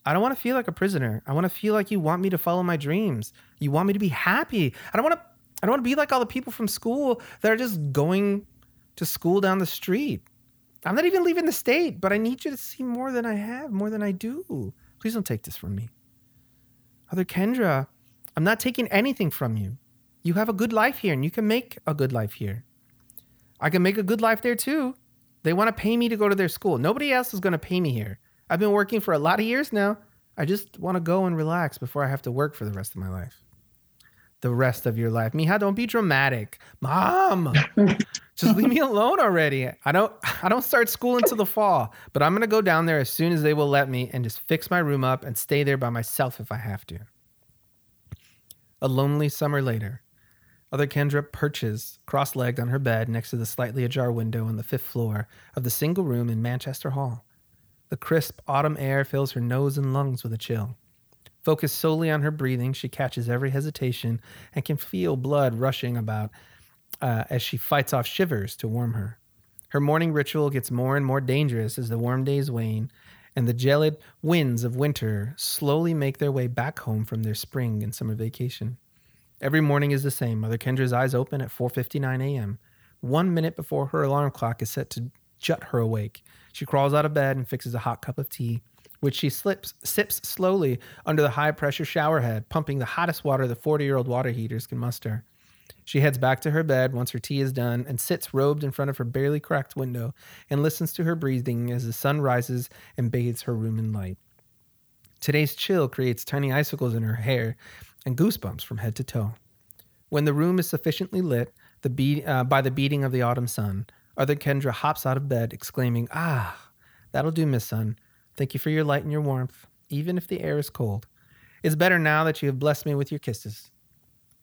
I don't want to feel like a prisoner. I want to feel like you want me to follow my dreams. You want me to be happy. I don't want to I don't want to be like all the people from school that are just going to school down the street. I'm not even leaving the state, but I need you to see more than I have, more than I do. Please don't take this from me. Other Kendra, I'm not taking anything from you. You have a good life here and you can make a good life here. I can make a good life there too. They want to pay me to go to their school. Nobody else is going to pay me here. I've been working for a lot of years now. I just want to go and relax before I have to work for the rest of my life. The rest of your life. Mija, don't be dramatic. Mom, just leave me alone already. I don't I don't start school until the fall, but I'm going to go down there as soon as they will let me and just fix my room up and stay there by myself if I have to. A lonely summer later, other Kendra perches cross legged on her bed next to the slightly ajar window on the fifth floor of the single room in Manchester Hall. The crisp autumn air fills her nose and lungs with a chill. Focused solely on her breathing, she catches every hesitation and can feel blood rushing about uh, as she fights off shivers to warm her. Her morning ritual gets more and more dangerous as the warm days wane and the gelid winds of winter slowly make their way back home from their spring and summer vacation. Every morning is the same. Mother Kendra's eyes open at 4:59 a.m. One minute before her alarm clock is set to jut her awake, she crawls out of bed and fixes a hot cup of tea, which she slips, sips slowly under the high-pressure shower head, pumping the hottest water the 40-year-old water heaters can muster. She heads back to her bed once her tea is done and sits robed in front of her barely cracked window and listens to her breathing as the sun rises and bathes her room in light. Today's chill creates tiny icicles in her hair and goosebumps from head to toe. When the room is sufficiently lit the beat, uh, by the beating of the autumn sun, other Kendra hops out of bed, exclaiming, Ah, that'll do, Miss Sun. Thank you for your light and your warmth, even if the air is cold. It's better now that you have blessed me with your kisses.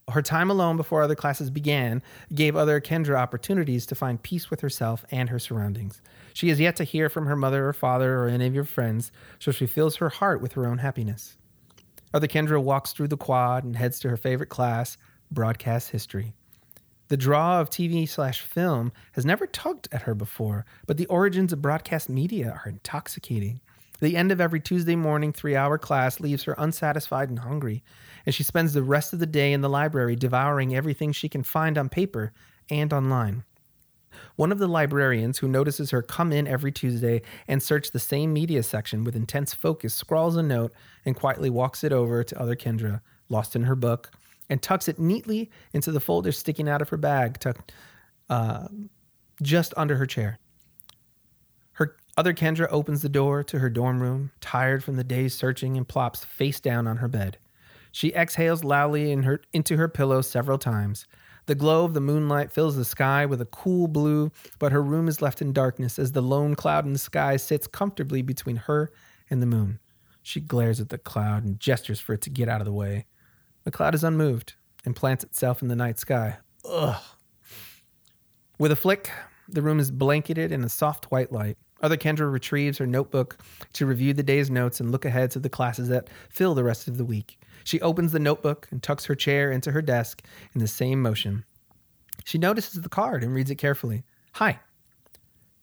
Her time alone before other classes began gave other Kendra opportunities to find peace with herself and her surroundings. She has yet to hear from her mother or father or any of your friends, so she fills her heart with her own happiness. Other Kendra walks through the quad and heads to her favorite class, broadcast history. The draw of TV slash film has never tugged at her before, but the origins of broadcast media are intoxicating. The end of every Tuesday morning three hour class leaves her unsatisfied and hungry, and she spends the rest of the day in the library devouring everything she can find on paper and online. One of the librarians who notices her come in every Tuesday and search the same media section with intense focus scrawls a note and quietly walks it over to other Kendra, lost in her book, and tucks it neatly into the folder sticking out of her bag, tucked uh, just under her chair. Her other Kendra opens the door to her dorm room, tired from the day's searching, and plops face down on her bed. She exhales loudly in her, into her pillow several times. The glow of the moonlight fills the sky with a cool blue, but her room is left in darkness as the lone cloud in the sky sits comfortably between her and the moon. She glares at the cloud and gestures for it to get out of the way. The cloud is unmoved and plants itself in the night sky. Ugh. With a flick, the room is blanketed in a soft white light. Other Kendra retrieves her notebook to review the day's notes and look ahead to the classes that fill the rest of the week. She opens the notebook and tucks her chair into her desk in the same motion. She notices the card and reads it carefully. Hi.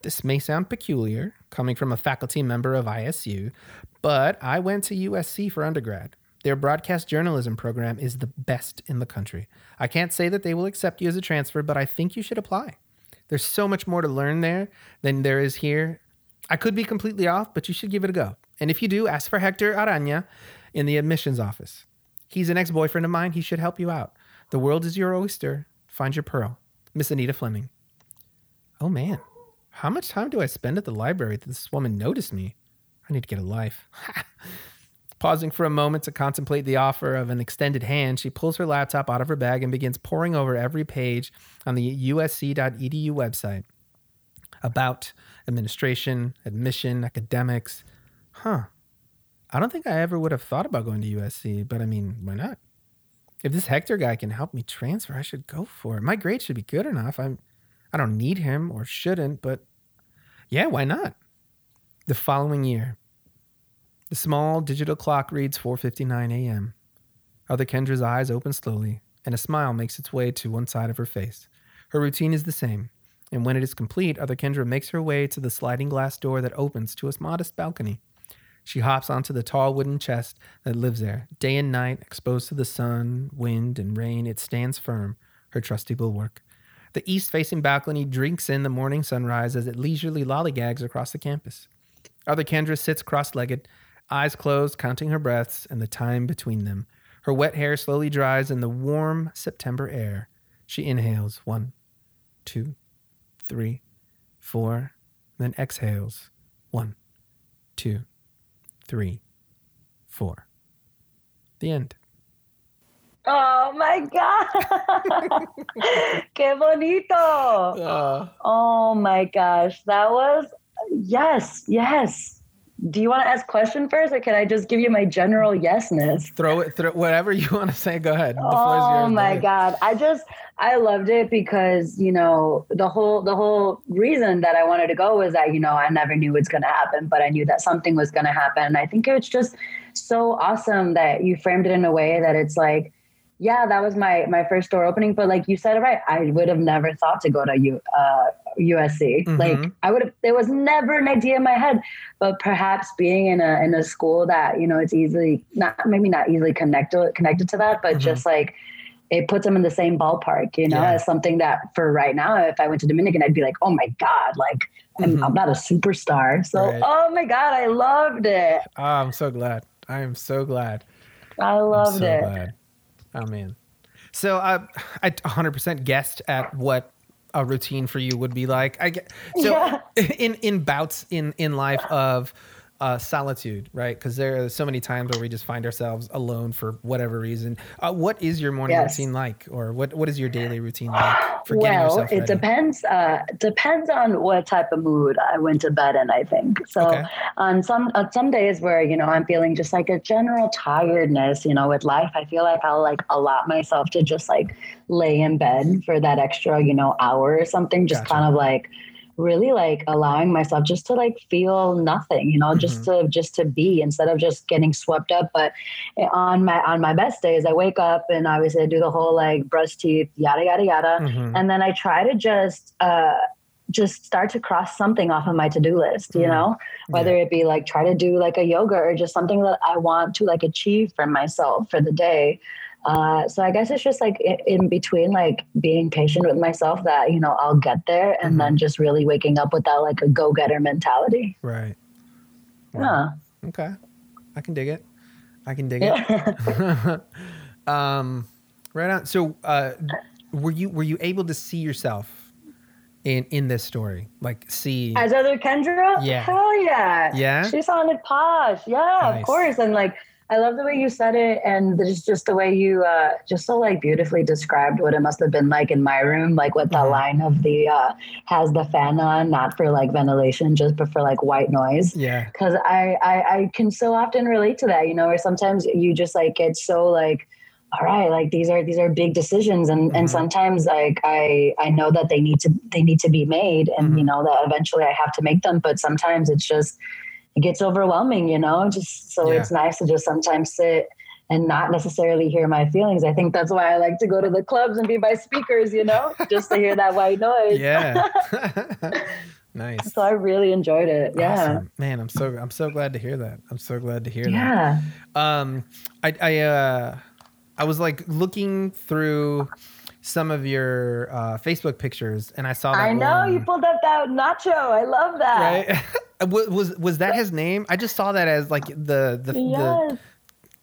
This may sound peculiar, coming from a faculty member of ISU, but I went to USC for undergrad. Their broadcast journalism program is the best in the country. I can't say that they will accept you as a transfer, but I think you should apply. There's so much more to learn there than there is here. I could be completely off, but you should give it a go. And if you do, ask for Hector Arana in the admissions office. He's an ex boyfriend of mine. He should help you out. The world is your oyster. Find your pearl. Miss Anita Fleming. Oh man, how much time do I spend at the library that this woman noticed me? I need to get a life. Pausing for a moment to contemplate the offer of an extended hand, she pulls her laptop out of her bag and begins poring over every page on the usc.edu website about administration, admission, academics. Huh. I don't think I ever would have thought about going to USC, but I mean, why not? If this Hector guy can help me transfer, I should go for it. My grade should be good enough. I'm I don't need him or shouldn't, but yeah, why not? The following year, the small digital clock reads 4:59 a.m. Other Kendra's eyes open slowly, and a smile makes its way to one side of her face. Her routine is the same, and when it is complete, Other Kendra makes her way to the sliding glass door that opens to a modest balcony. She hops onto the tall wooden chest that lives there. Day and night, exposed to the sun, wind, and rain, it stands firm, her trusty bulwark. The east facing balcony drinks in the morning sunrise as it leisurely lollygags across the campus. Other Kendra sits cross legged, eyes closed, counting her breaths and the time between them. Her wet hair slowly dries in the warm September air. She inhales one, two, three, four, then exhales one, two, three, four. The end. Oh my God. Qué bonito. Uh, Oh my gosh. That was, yes, yes. Do you want to ask question first or can I just give you my general yesness? throw it, throw whatever you want to say. Go ahead. The floor is Oh my god. I just I loved it because, you know, the whole the whole reason that I wanted to go was that, you know, I never knew what's gonna happen, but I knew that something was gonna happen. And I think it's just so awesome that you framed it in a way that it's like, yeah, that was my my first door opening, but like you said it right, I would have never thought to go to U, uh, USC. Mhm. Like I would have, there was never an idea in my head, but perhaps being in a in a school that you know it's easily not maybe not easily connected connected to that, but Mhm. just like it puts them in the same ballpark, you know, Yeah. as something that for right now, if I went to Dominican, I'd be like, oh my god, like I'm, Mhm. I'm not a superstar, so Right. oh my god, I loved it. Oh, I'm so glad. I am so glad. I loved so it. glad. Oh man. So uh, I 100% guessed at what a routine for you would be like. I get so Yeah. in in bouts in in life of uh, solitude, right? Because there are so many times where we just find ourselves alone for whatever reason. Uh, what is your morning Yes. routine like, or what what is your daily routine like for getting well, yourself it depends. Uh, depends on what type of mood I went to bed in. I think so. Okay. On some on some days where you know I'm feeling just like a general tiredness, you know, with life, I feel like I'll like allot myself to just like lay in bed for that extra, you know, hour or something. Just Gotcha. kind of like really like allowing myself just to like feel nothing you know just Mm-hmm. to just to be instead of just getting swept up but on my on my best days i wake up and obviously i do the whole like brush teeth yada yada yada Mhm. and then I try to just uh, just start to cross something off of my to-do list. You Mm. know, whether it be like try to do like a yoga or just something that I want to like achieve for myself for the day. Uh, so I guess it's just like in, between, like being patient with myself that you know I'll get there, and Mhm. then just really waking up with that like a go-getter mentality. Right. Wow. Yeah. Okay. I can dig it. I can dig it. Yeah. um, right on. So, uh, were you were you able to see yourself in in this story? Like, see? As other Kendra? Yeah. Hell yeah. Yeah? She sounded posh. Yeah, Nice. of course. And like, I love the way you said it. And just, just the way you uh, just so like beautifully described what it must have been like in my room, like with the Mhm. line of the uh, has the fan on, not for like ventilation, just but for like white noise. yeah. Cause I, I, I can so often relate to that, you know, where sometimes you just like get so like, all right, like these are these are big decisions, and Mhm. and sometimes like I I know that they need to they need to be made, and Mhm. you know that eventually I have to make them, but sometimes it's just it gets overwhelming, you know. Just so Yeah. it's nice to just sometimes sit and not necessarily hear my feelings. I think that's why I like to go to the clubs and be by speakers, you know, just to hear that white noise. Yeah. nice. So I really enjoyed it. Yeah. Awesome. Man, I'm so I'm so glad to hear that. I'm so glad to hear that. Yeah. Um, I I uh, I was like looking through some of your uh, Facebook pictures, and I saw that I know one, you pulled up that nacho. I love that. right. was was was that his name? I just saw that as like the the Yes.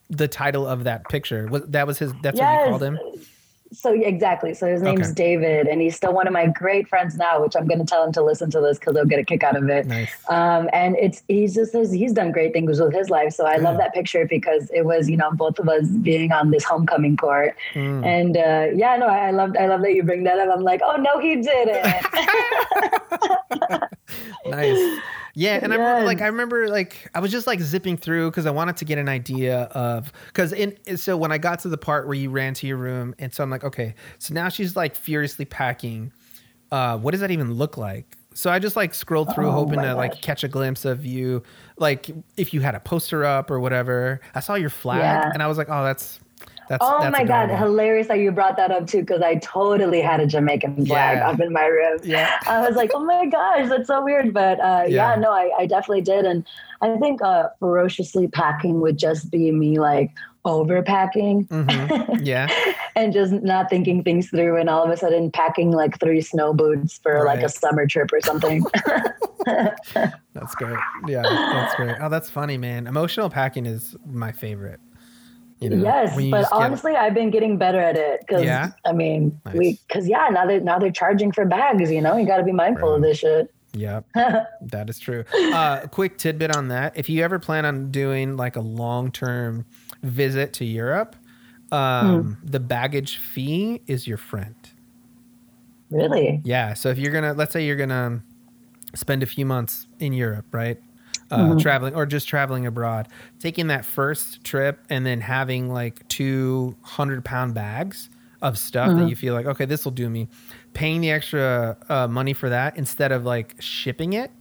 the, the title of that picture. Was that was his? That's what yes. you called him. So yeah, exactly. So his name's Okay. David, and he's still one of my great friends now. Which I'm going to tell him to listen to this because he'll get a kick out of it. Nice. Um, and it's he's just he's done great things with his life. So I love that picture because it was you know both of us being on this homecoming court. Mm. And uh, yeah, no, I love I love that you bring that up. I'm like, oh no, he did it. nice. Yeah, and I remember, like I remember like I was just like zipping through because I wanted to get an idea of because in so when I got to the part where you ran to your room and so I'm like okay so now she's like furiously packing. Uh, what does that even look like? So I just like scrolled through Oh hoping to like catch a glimpse of you, like if you had a poster up or whatever. I saw your flag Yeah. and I was like, oh, that's that's. Oh that's my god, hilarious that you brought that up too, because I totally had a Jamaican flag Yeah. up in my room. Yeah. I was like, oh my gosh, that's so weird. But uh, Yeah. yeah. no, I, I definitely did. And I think uh, ferociously packing would just be me like overpacking Mhm. Yeah. and just not thinking things through and all of a sudden packing like three snow boots for like a summer trip or something. That's great. Yeah, that's great. Oh, that's funny, man. Emotional packing is my favorite. You know, yes, but just get- honestly, I've been getting better at it because Yeah? I mean, we because yeah, now they now they're charging for bags. You know, you got to be mindful of this shit. Yeah, that is true. Uh, quick tidbit on that: if you ever plan on doing like a long-term visit to Europe, um, Hmm. the baggage fee is your friend. really? Yeah. So if you're gonna, let's say you're gonna spend a few months in Europe, right? Uh, Mm-hmm. Traveling or just traveling abroad, taking that first trip and then having like two hundred pound bags of stuff Mm-hmm. that you feel like, okay, this will do me. Paying the extra uh, money for that instead of like shipping it,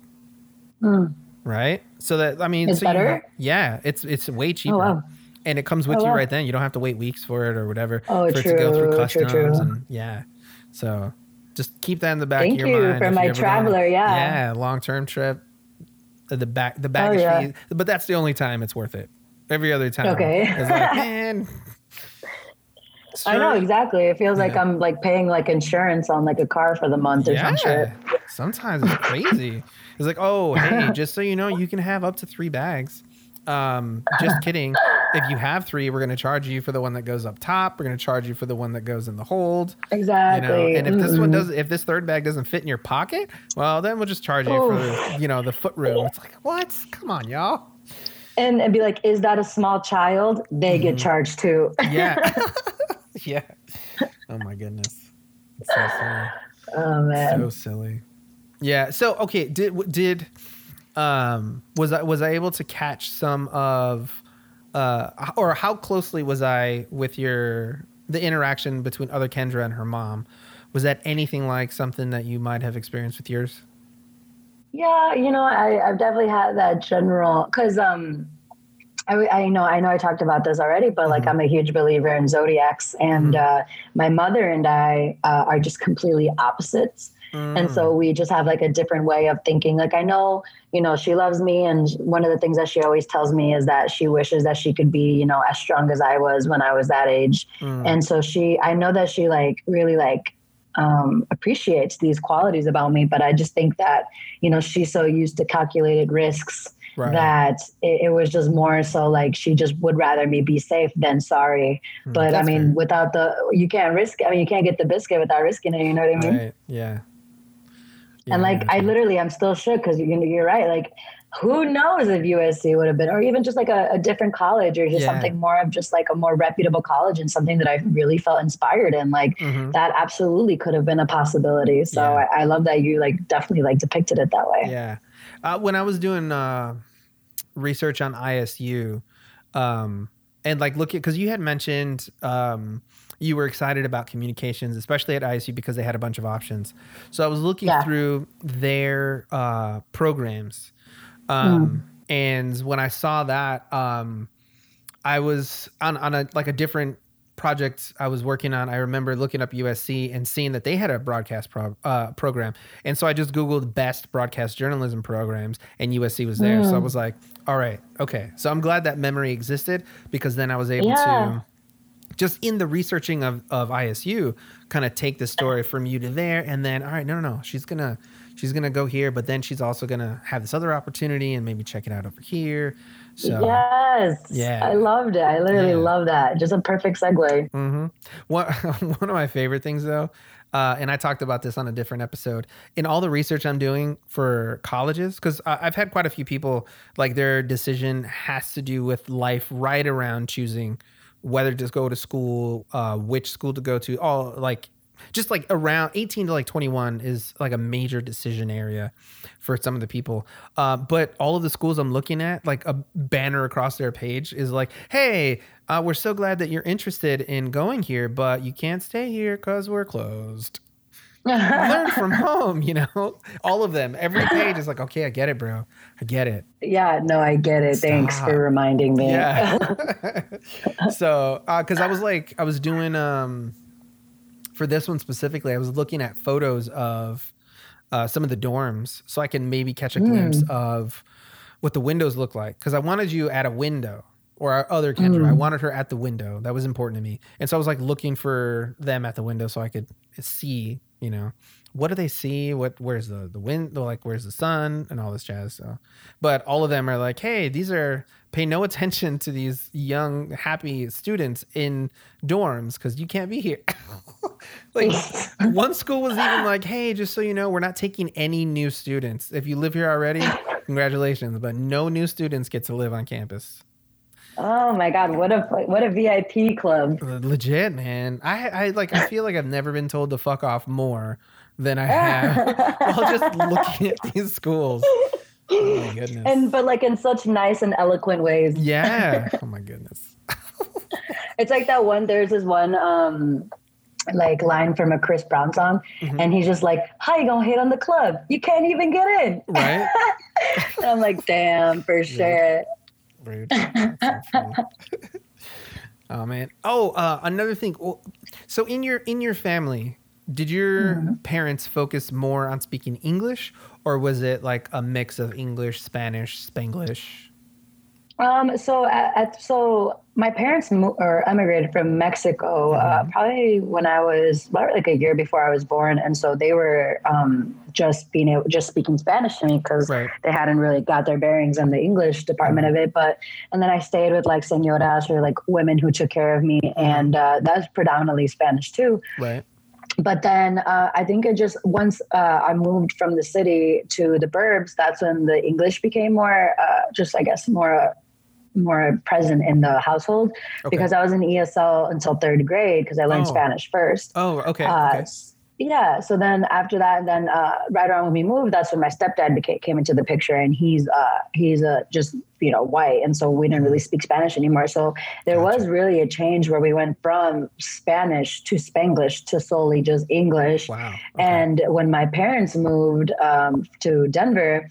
Mm. right? So that I mean, It's so you better? yeah, it's it's way cheaper. wow. And it comes with Oh, you wow. right then. You don't have to wait weeks for it or whatever Oh, for it to go through true, true, customs true. and yeah. So just keep that in the back Thank of your you mind. for my you're gonna- traveler, yeah. Yeah, long term trip. The back the oh, baggage Oh, yeah. fee, but that's the only time it's worth it. Every other time, Okay. it's like man. I know exactly. It feels like I'm like paying like insurance on like a car for the month or some shit. Sometimes it's crazy. It's like, oh, hey, just so you know, you can have up to three bags. Um, just kidding. if you have three, we're going to charge you for the one that goes up top. We're going to charge you for the one that goes in the hold. Exactly. You know? And if this Mm-hmm. one does, if this third bag doesn't fit in your pocket, well, then we'll just charge you for you know the foot room. It's like what? Come on, y'all. and and be like, is that a small child? They get charged too. Yeah. yeah. Oh my goodness. It's so silly. oh man. So silly. Yeah. So okay, did did um was I was I able to catch some of uh or how closely was I with your the interaction between other Kendra and her mom? Was that anything like something that you might have experienced with yours? Yeah, you know, I, I've definitely had that general because um, I, I know I know I talked about this already, but like I'm a huge believer in zodiacs, and uh, my mother and I uh, are just completely opposites. And so we just have like a different way of thinking. Like I know, you know, she loves me, and one of the things that she always tells me is that she wishes that she could be, you know, as strong as I was when I was that age. Mm. And so she, I know that she like really like um, appreciates these qualities about me, but I just think that you know she's so used to calculated risks Right. that it, it was just more so like she just would rather me be safe than sorry. Mm, But I mean, fair. without the you can't risk. I mean, you can't get the biscuit without risking it. You know what I mean? Right. Yeah. Yeah, and like I literally, I'm still shook because you're you're right. Like, who knows if USC would have been, or even just like a, a different college, or just Yeah. something more of just like a more reputable college and something that I really felt inspired in. Like Mhm. that absolutely could have been a possibility. So Yeah. I, I love that you like definitely like depicted it that way. Yeah. Uh, when I was doing uh, research on ISU, um, and like look at because you had mentioned um, you were excited about communications, especially at ISU because they had a bunch of options. So I was looking Yeah. through their uh, programs, um, and when I saw that, um, I was on on a like a different project I was working on. I remember looking up USC and seeing that they had a broadcast pro- uh, program, and so I just googled best broadcast journalism programs, and USC was there. So I was like, all right, okay. So I'm glad that memory existed because then I was able Yeah. to just in the researching of, of ISU, kind of take the story from you to there, and then all right, no, no, no, she's gonna she's gonna go here, but then she's also gonna have this other opportunity and maybe check it out over here. So Yes. Yeah. I loved it. I literally Yeah. love that. Just a perfect segue. hmm One one of my favorite things though, uh, and I talked about this on a different episode. In all the research I'm doing for colleges, because I've had quite a few people like their decision has to do with life right around choosing whether to go to school, uh, which school to go to, all like just like around 18 to like 21 is like a major decision area for some of the people. Uh, but all of the schools I'm looking at, like a banner across their page is like, hey, uh, we're so glad that you're interested in going here, but you can't stay here because we're closed. Learn from home, you know? All of them. Every page is like, okay, I get it, bro. I get it. yeah, no, I get it. Thanks for reminding me. Yeah. so, because I was like, I was doing um for this one specifically, I was looking at photos of uh, some of the dorms, so I can maybe catch a glimpse of what the windows look like. Because I wanted you at a window, or our other Kendra, I wanted her at the window. That was important to me, and so I was like looking for them at the window so I could see, you know, what do they see? What where's the the wind? Like where's the sun and all this jazz. So, but all of them are like, hey, these are pay no attention to these young happy students in dorms because you can't be here. like one school was even like, hey, just so you know, we're not taking any new students. If you live here already, congratulations, but no new students get to live on campus. Oh my God, what a what a VIP club. Legit, man. I I like I feel like I've never been told to fuck off more than I have while just looking at these schools. Oh my goodness. And but like in such nice and eloquent ways. yeah. Oh my goodness. It's like that one. There's this one um like line from a Chris Brown song, Mm-hmm. and he's just like, "How you gonna hit on the club? You can't even get in." Right? I'm like, "Damn, for sure." Rude. That's so funny. oh man. Oh, uh, another thing. So in your in your family, did your Mm-hmm. parents focus more on speaking English, or was it like a mix of English, Spanish, Spanglish? Um, so at, at, so my parents mo- or emigrated from Mexico uh, Mm-hmm. probably when I was about like a year before I was born, and so they were um, just being able, just speaking Spanish to me because Right. they hadn't really got their bearings in the English department Mm-hmm. of it. But and then I stayed with like senoras or like women who took care of me, and uh, that's predominantly Spanish too Right. but then uh, I think it just once uh, I moved from the city to the burbs, that's when the English became more, uh, just I guess more, more present in the household Okay. because I was in ESL until third grade because I learned Oh. Spanish first. Oh, okay. Uh, okay. Yeah. So then after that, then uh, right around when we moved, that's when my stepdad became, came into the picture, and he's uh, he's uh, just you know white, and so we didn't really speak Spanish anymore. So there Gotcha. was really a change where we went from Spanish to Spanglish to solely just English. Wow. Okay. And when my parents moved um, to Denver,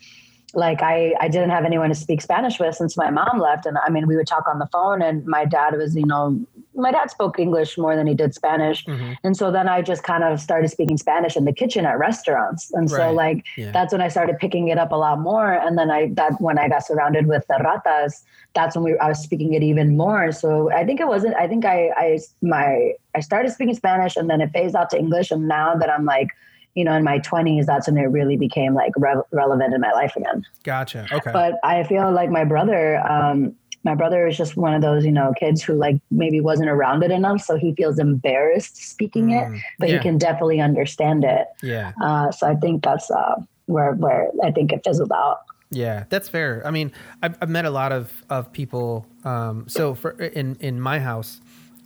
like I, I didn't have anyone to speak Spanish with since my mom left. And I mean, we would talk on the phone and my dad was, you know, my dad spoke English more than he did Spanish. Mhm. And so then I just kind of started speaking Spanish in the kitchen at restaurants. And so Right. like, Yeah. that's when I started picking it up a lot more. And then I, that when I got surrounded with the ratas, that's when we, I was speaking it even more. So I think it wasn't, I think I, I, my, I started speaking Spanish and then it phased out to English. And now that I'm like, you know, in my 20s, that's when it really became like re- relevant in my life again. Gotcha. Okay. But I feel like my brother, um, my brother is just one of those, you know, kids who like maybe wasn't around it enough. So he feels embarrassed speaking it, Mm, but yeah. he can definitely understand it. yeah. Uh, so I think that's uh, where, where I think it fizzled out. Yeah, that's fair. I mean, I've, I've met a lot of, of people. Um, so for in in my house,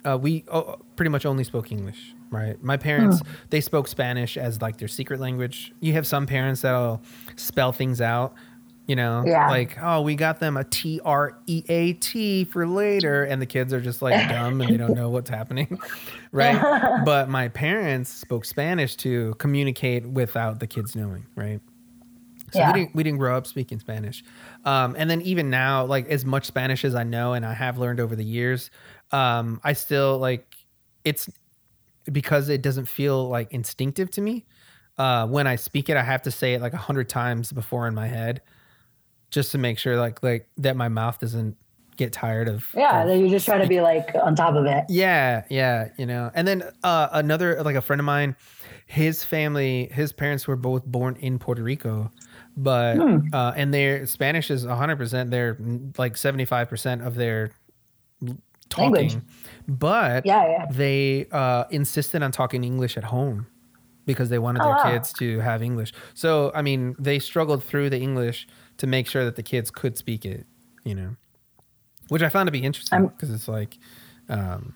uh, we oh, pretty much only spoke English. Right. My parents they spoke Spanish as like their secret language. You have some parents that'll spell things out. You know, Yeah. like oh, we got them a T R E A T for later, and the kids are just like dumb and they don't know what's happening, right? but my parents spoke Spanish to communicate without the kids knowing, right? So Yeah. we didn't we didn't grow up speaking Spanish, um, and then even now, like as much Spanish as I know and I have learned over the years, um, I still like it's because it doesn't feel like instinctive to me. Uh, when I speak it, I have to say it like a hundred times before in my head, just to make sure like like that my mouth doesn't get tired of Yeah. of you just try to be like on top of it. yeah, yeah, you know. And then uh, another like a friend of mine, his family, his parents were both born in Puerto Rico, but Hmm. uh, and their Spanish is a hundred percent. They're like seventy five percent of their talking, Language. but Yeah. Yeah. they uh, insisted on talking English at home because they wanted Oh, their wow. kids to have English. So I mean, they struggled through the English to make sure that the kids could speak it. You know, which I found to be interesting because it's like. Um,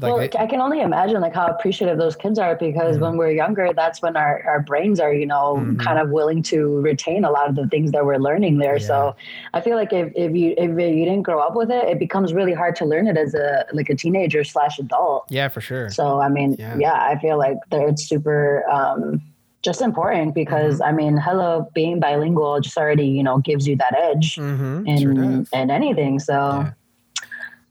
like well, I- I, can only imagine like how appreciative those kids are because Mm-hmm. when we're younger, that's when our, our brains are, you know, Mhm. kind of willing to retain a lot of the things that we're learning there. So I feel like if, if you if you didn't grow up with it, it becomes really hard to learn it as a like a teenager slash adult. Yeah, for sure. So I mean, Yeah. yeah, I feel like that it's super um, just important because Mm-hmm. I mean, hello, being bilingual just already you know gives you that edge mm-hmm. in Sure in anything. So Yeah.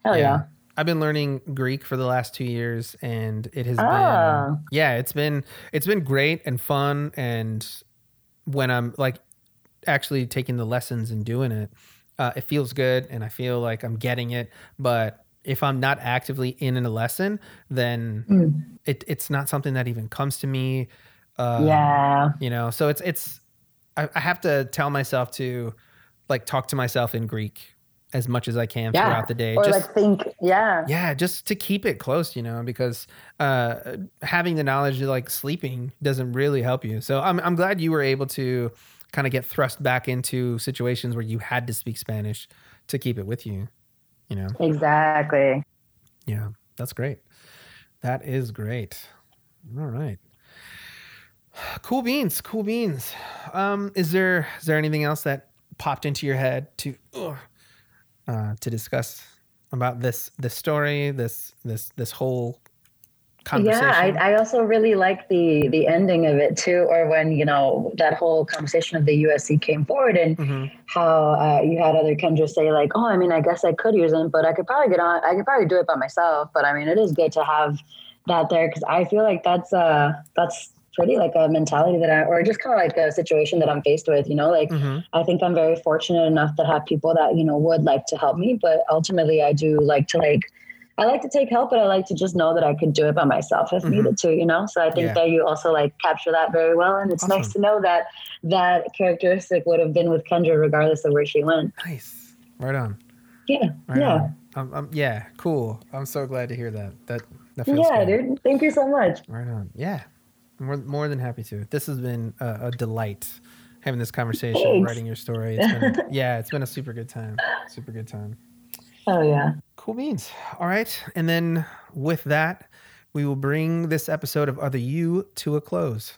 hell yeah. I've been learning Greek for the last two years, and it has Ah. been yeah, it's been it's been great and fun. And when I'm like actually taking the lessons and doing it, uh, it feels good, and I feel like I'm getting it. But if I'm not actively in a lesson, then Mm. it, it's not something that even comes to me. Uh, yeah. you know so it's it's I, I have to tell myself to like talk to myself in greek as much as i can Yeah. throughout the day Or just like think, yeah. yeah just to keep it close you know because uh having the knowledge of like sleeping doesn't really help you so i'm, I'm glad you were able to kind of get thrust back into situations where you had to speak spanish to keep it with you you know Exactly. yeah that's great that is great all right cool beans cool beans um is there is there anything else that popped into your head to ugh, uh to discuss about this this story this this this whole conversation Yeah, I, I also really like the the ending of it too, or when you know that whole conversation of the USC came forward and Mhm. how uh, you had other Kendra say like, oh, I mean, I guess I could use them, but I could probably get on. I could probably do it by myself. But I mean, it is good to have that there because I feel like that's uh that's pretty like a mentality that I, or just kind of like a situation that I'm faced with, you know, like Mhm. I think I'm very fortunate enough to have people that, you know, would like to help me, but ultimately I do like to like, I like to take help, but I like to just know that I could do it by myself if Mhm. needed to, you know? So I think Yeah. that you also like capture that very well. And it's nice to know that that characteristic would have been with Kendra regardless of where she went. Nice. Right on. Yeah. Right yeah. on. Um, um, yeah. Cool. I'm so glad to hear that. That that feels Yeah, good. dude. Thank you so much. Right on. Yeah. More, more than happy to. This has been a, a delight having this conversation, Thanks. writing your story. It's been, yeah, it's been a super good time. Super good time. Oh yeah. Cool beans. All right. And then with that, we will bring this episode of Other You to a close.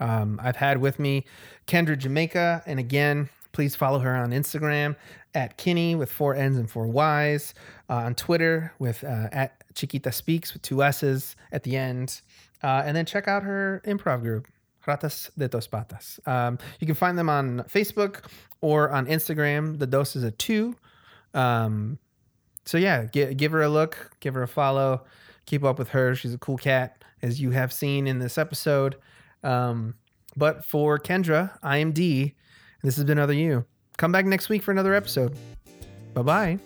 Um, I've had with me Kendra Jamaica. And again, please follow her on Instagram at Kinney with four N's and four Y's, uh, on Twitter with uh, at Chiquita Speaks with two S's at the end. Uh, and then check out her improv group, Ratas de Dos Patas. Um, you can find them on Facebook or on Instagram. The dose is a two. Um, so yeah, give, give her a look, give her a follow, keep up with her. She's a cool cat, as you have seen in this episode. Um, but for Kendra, I am D. This has been Other You. Come back next week for another episode. Bye bye.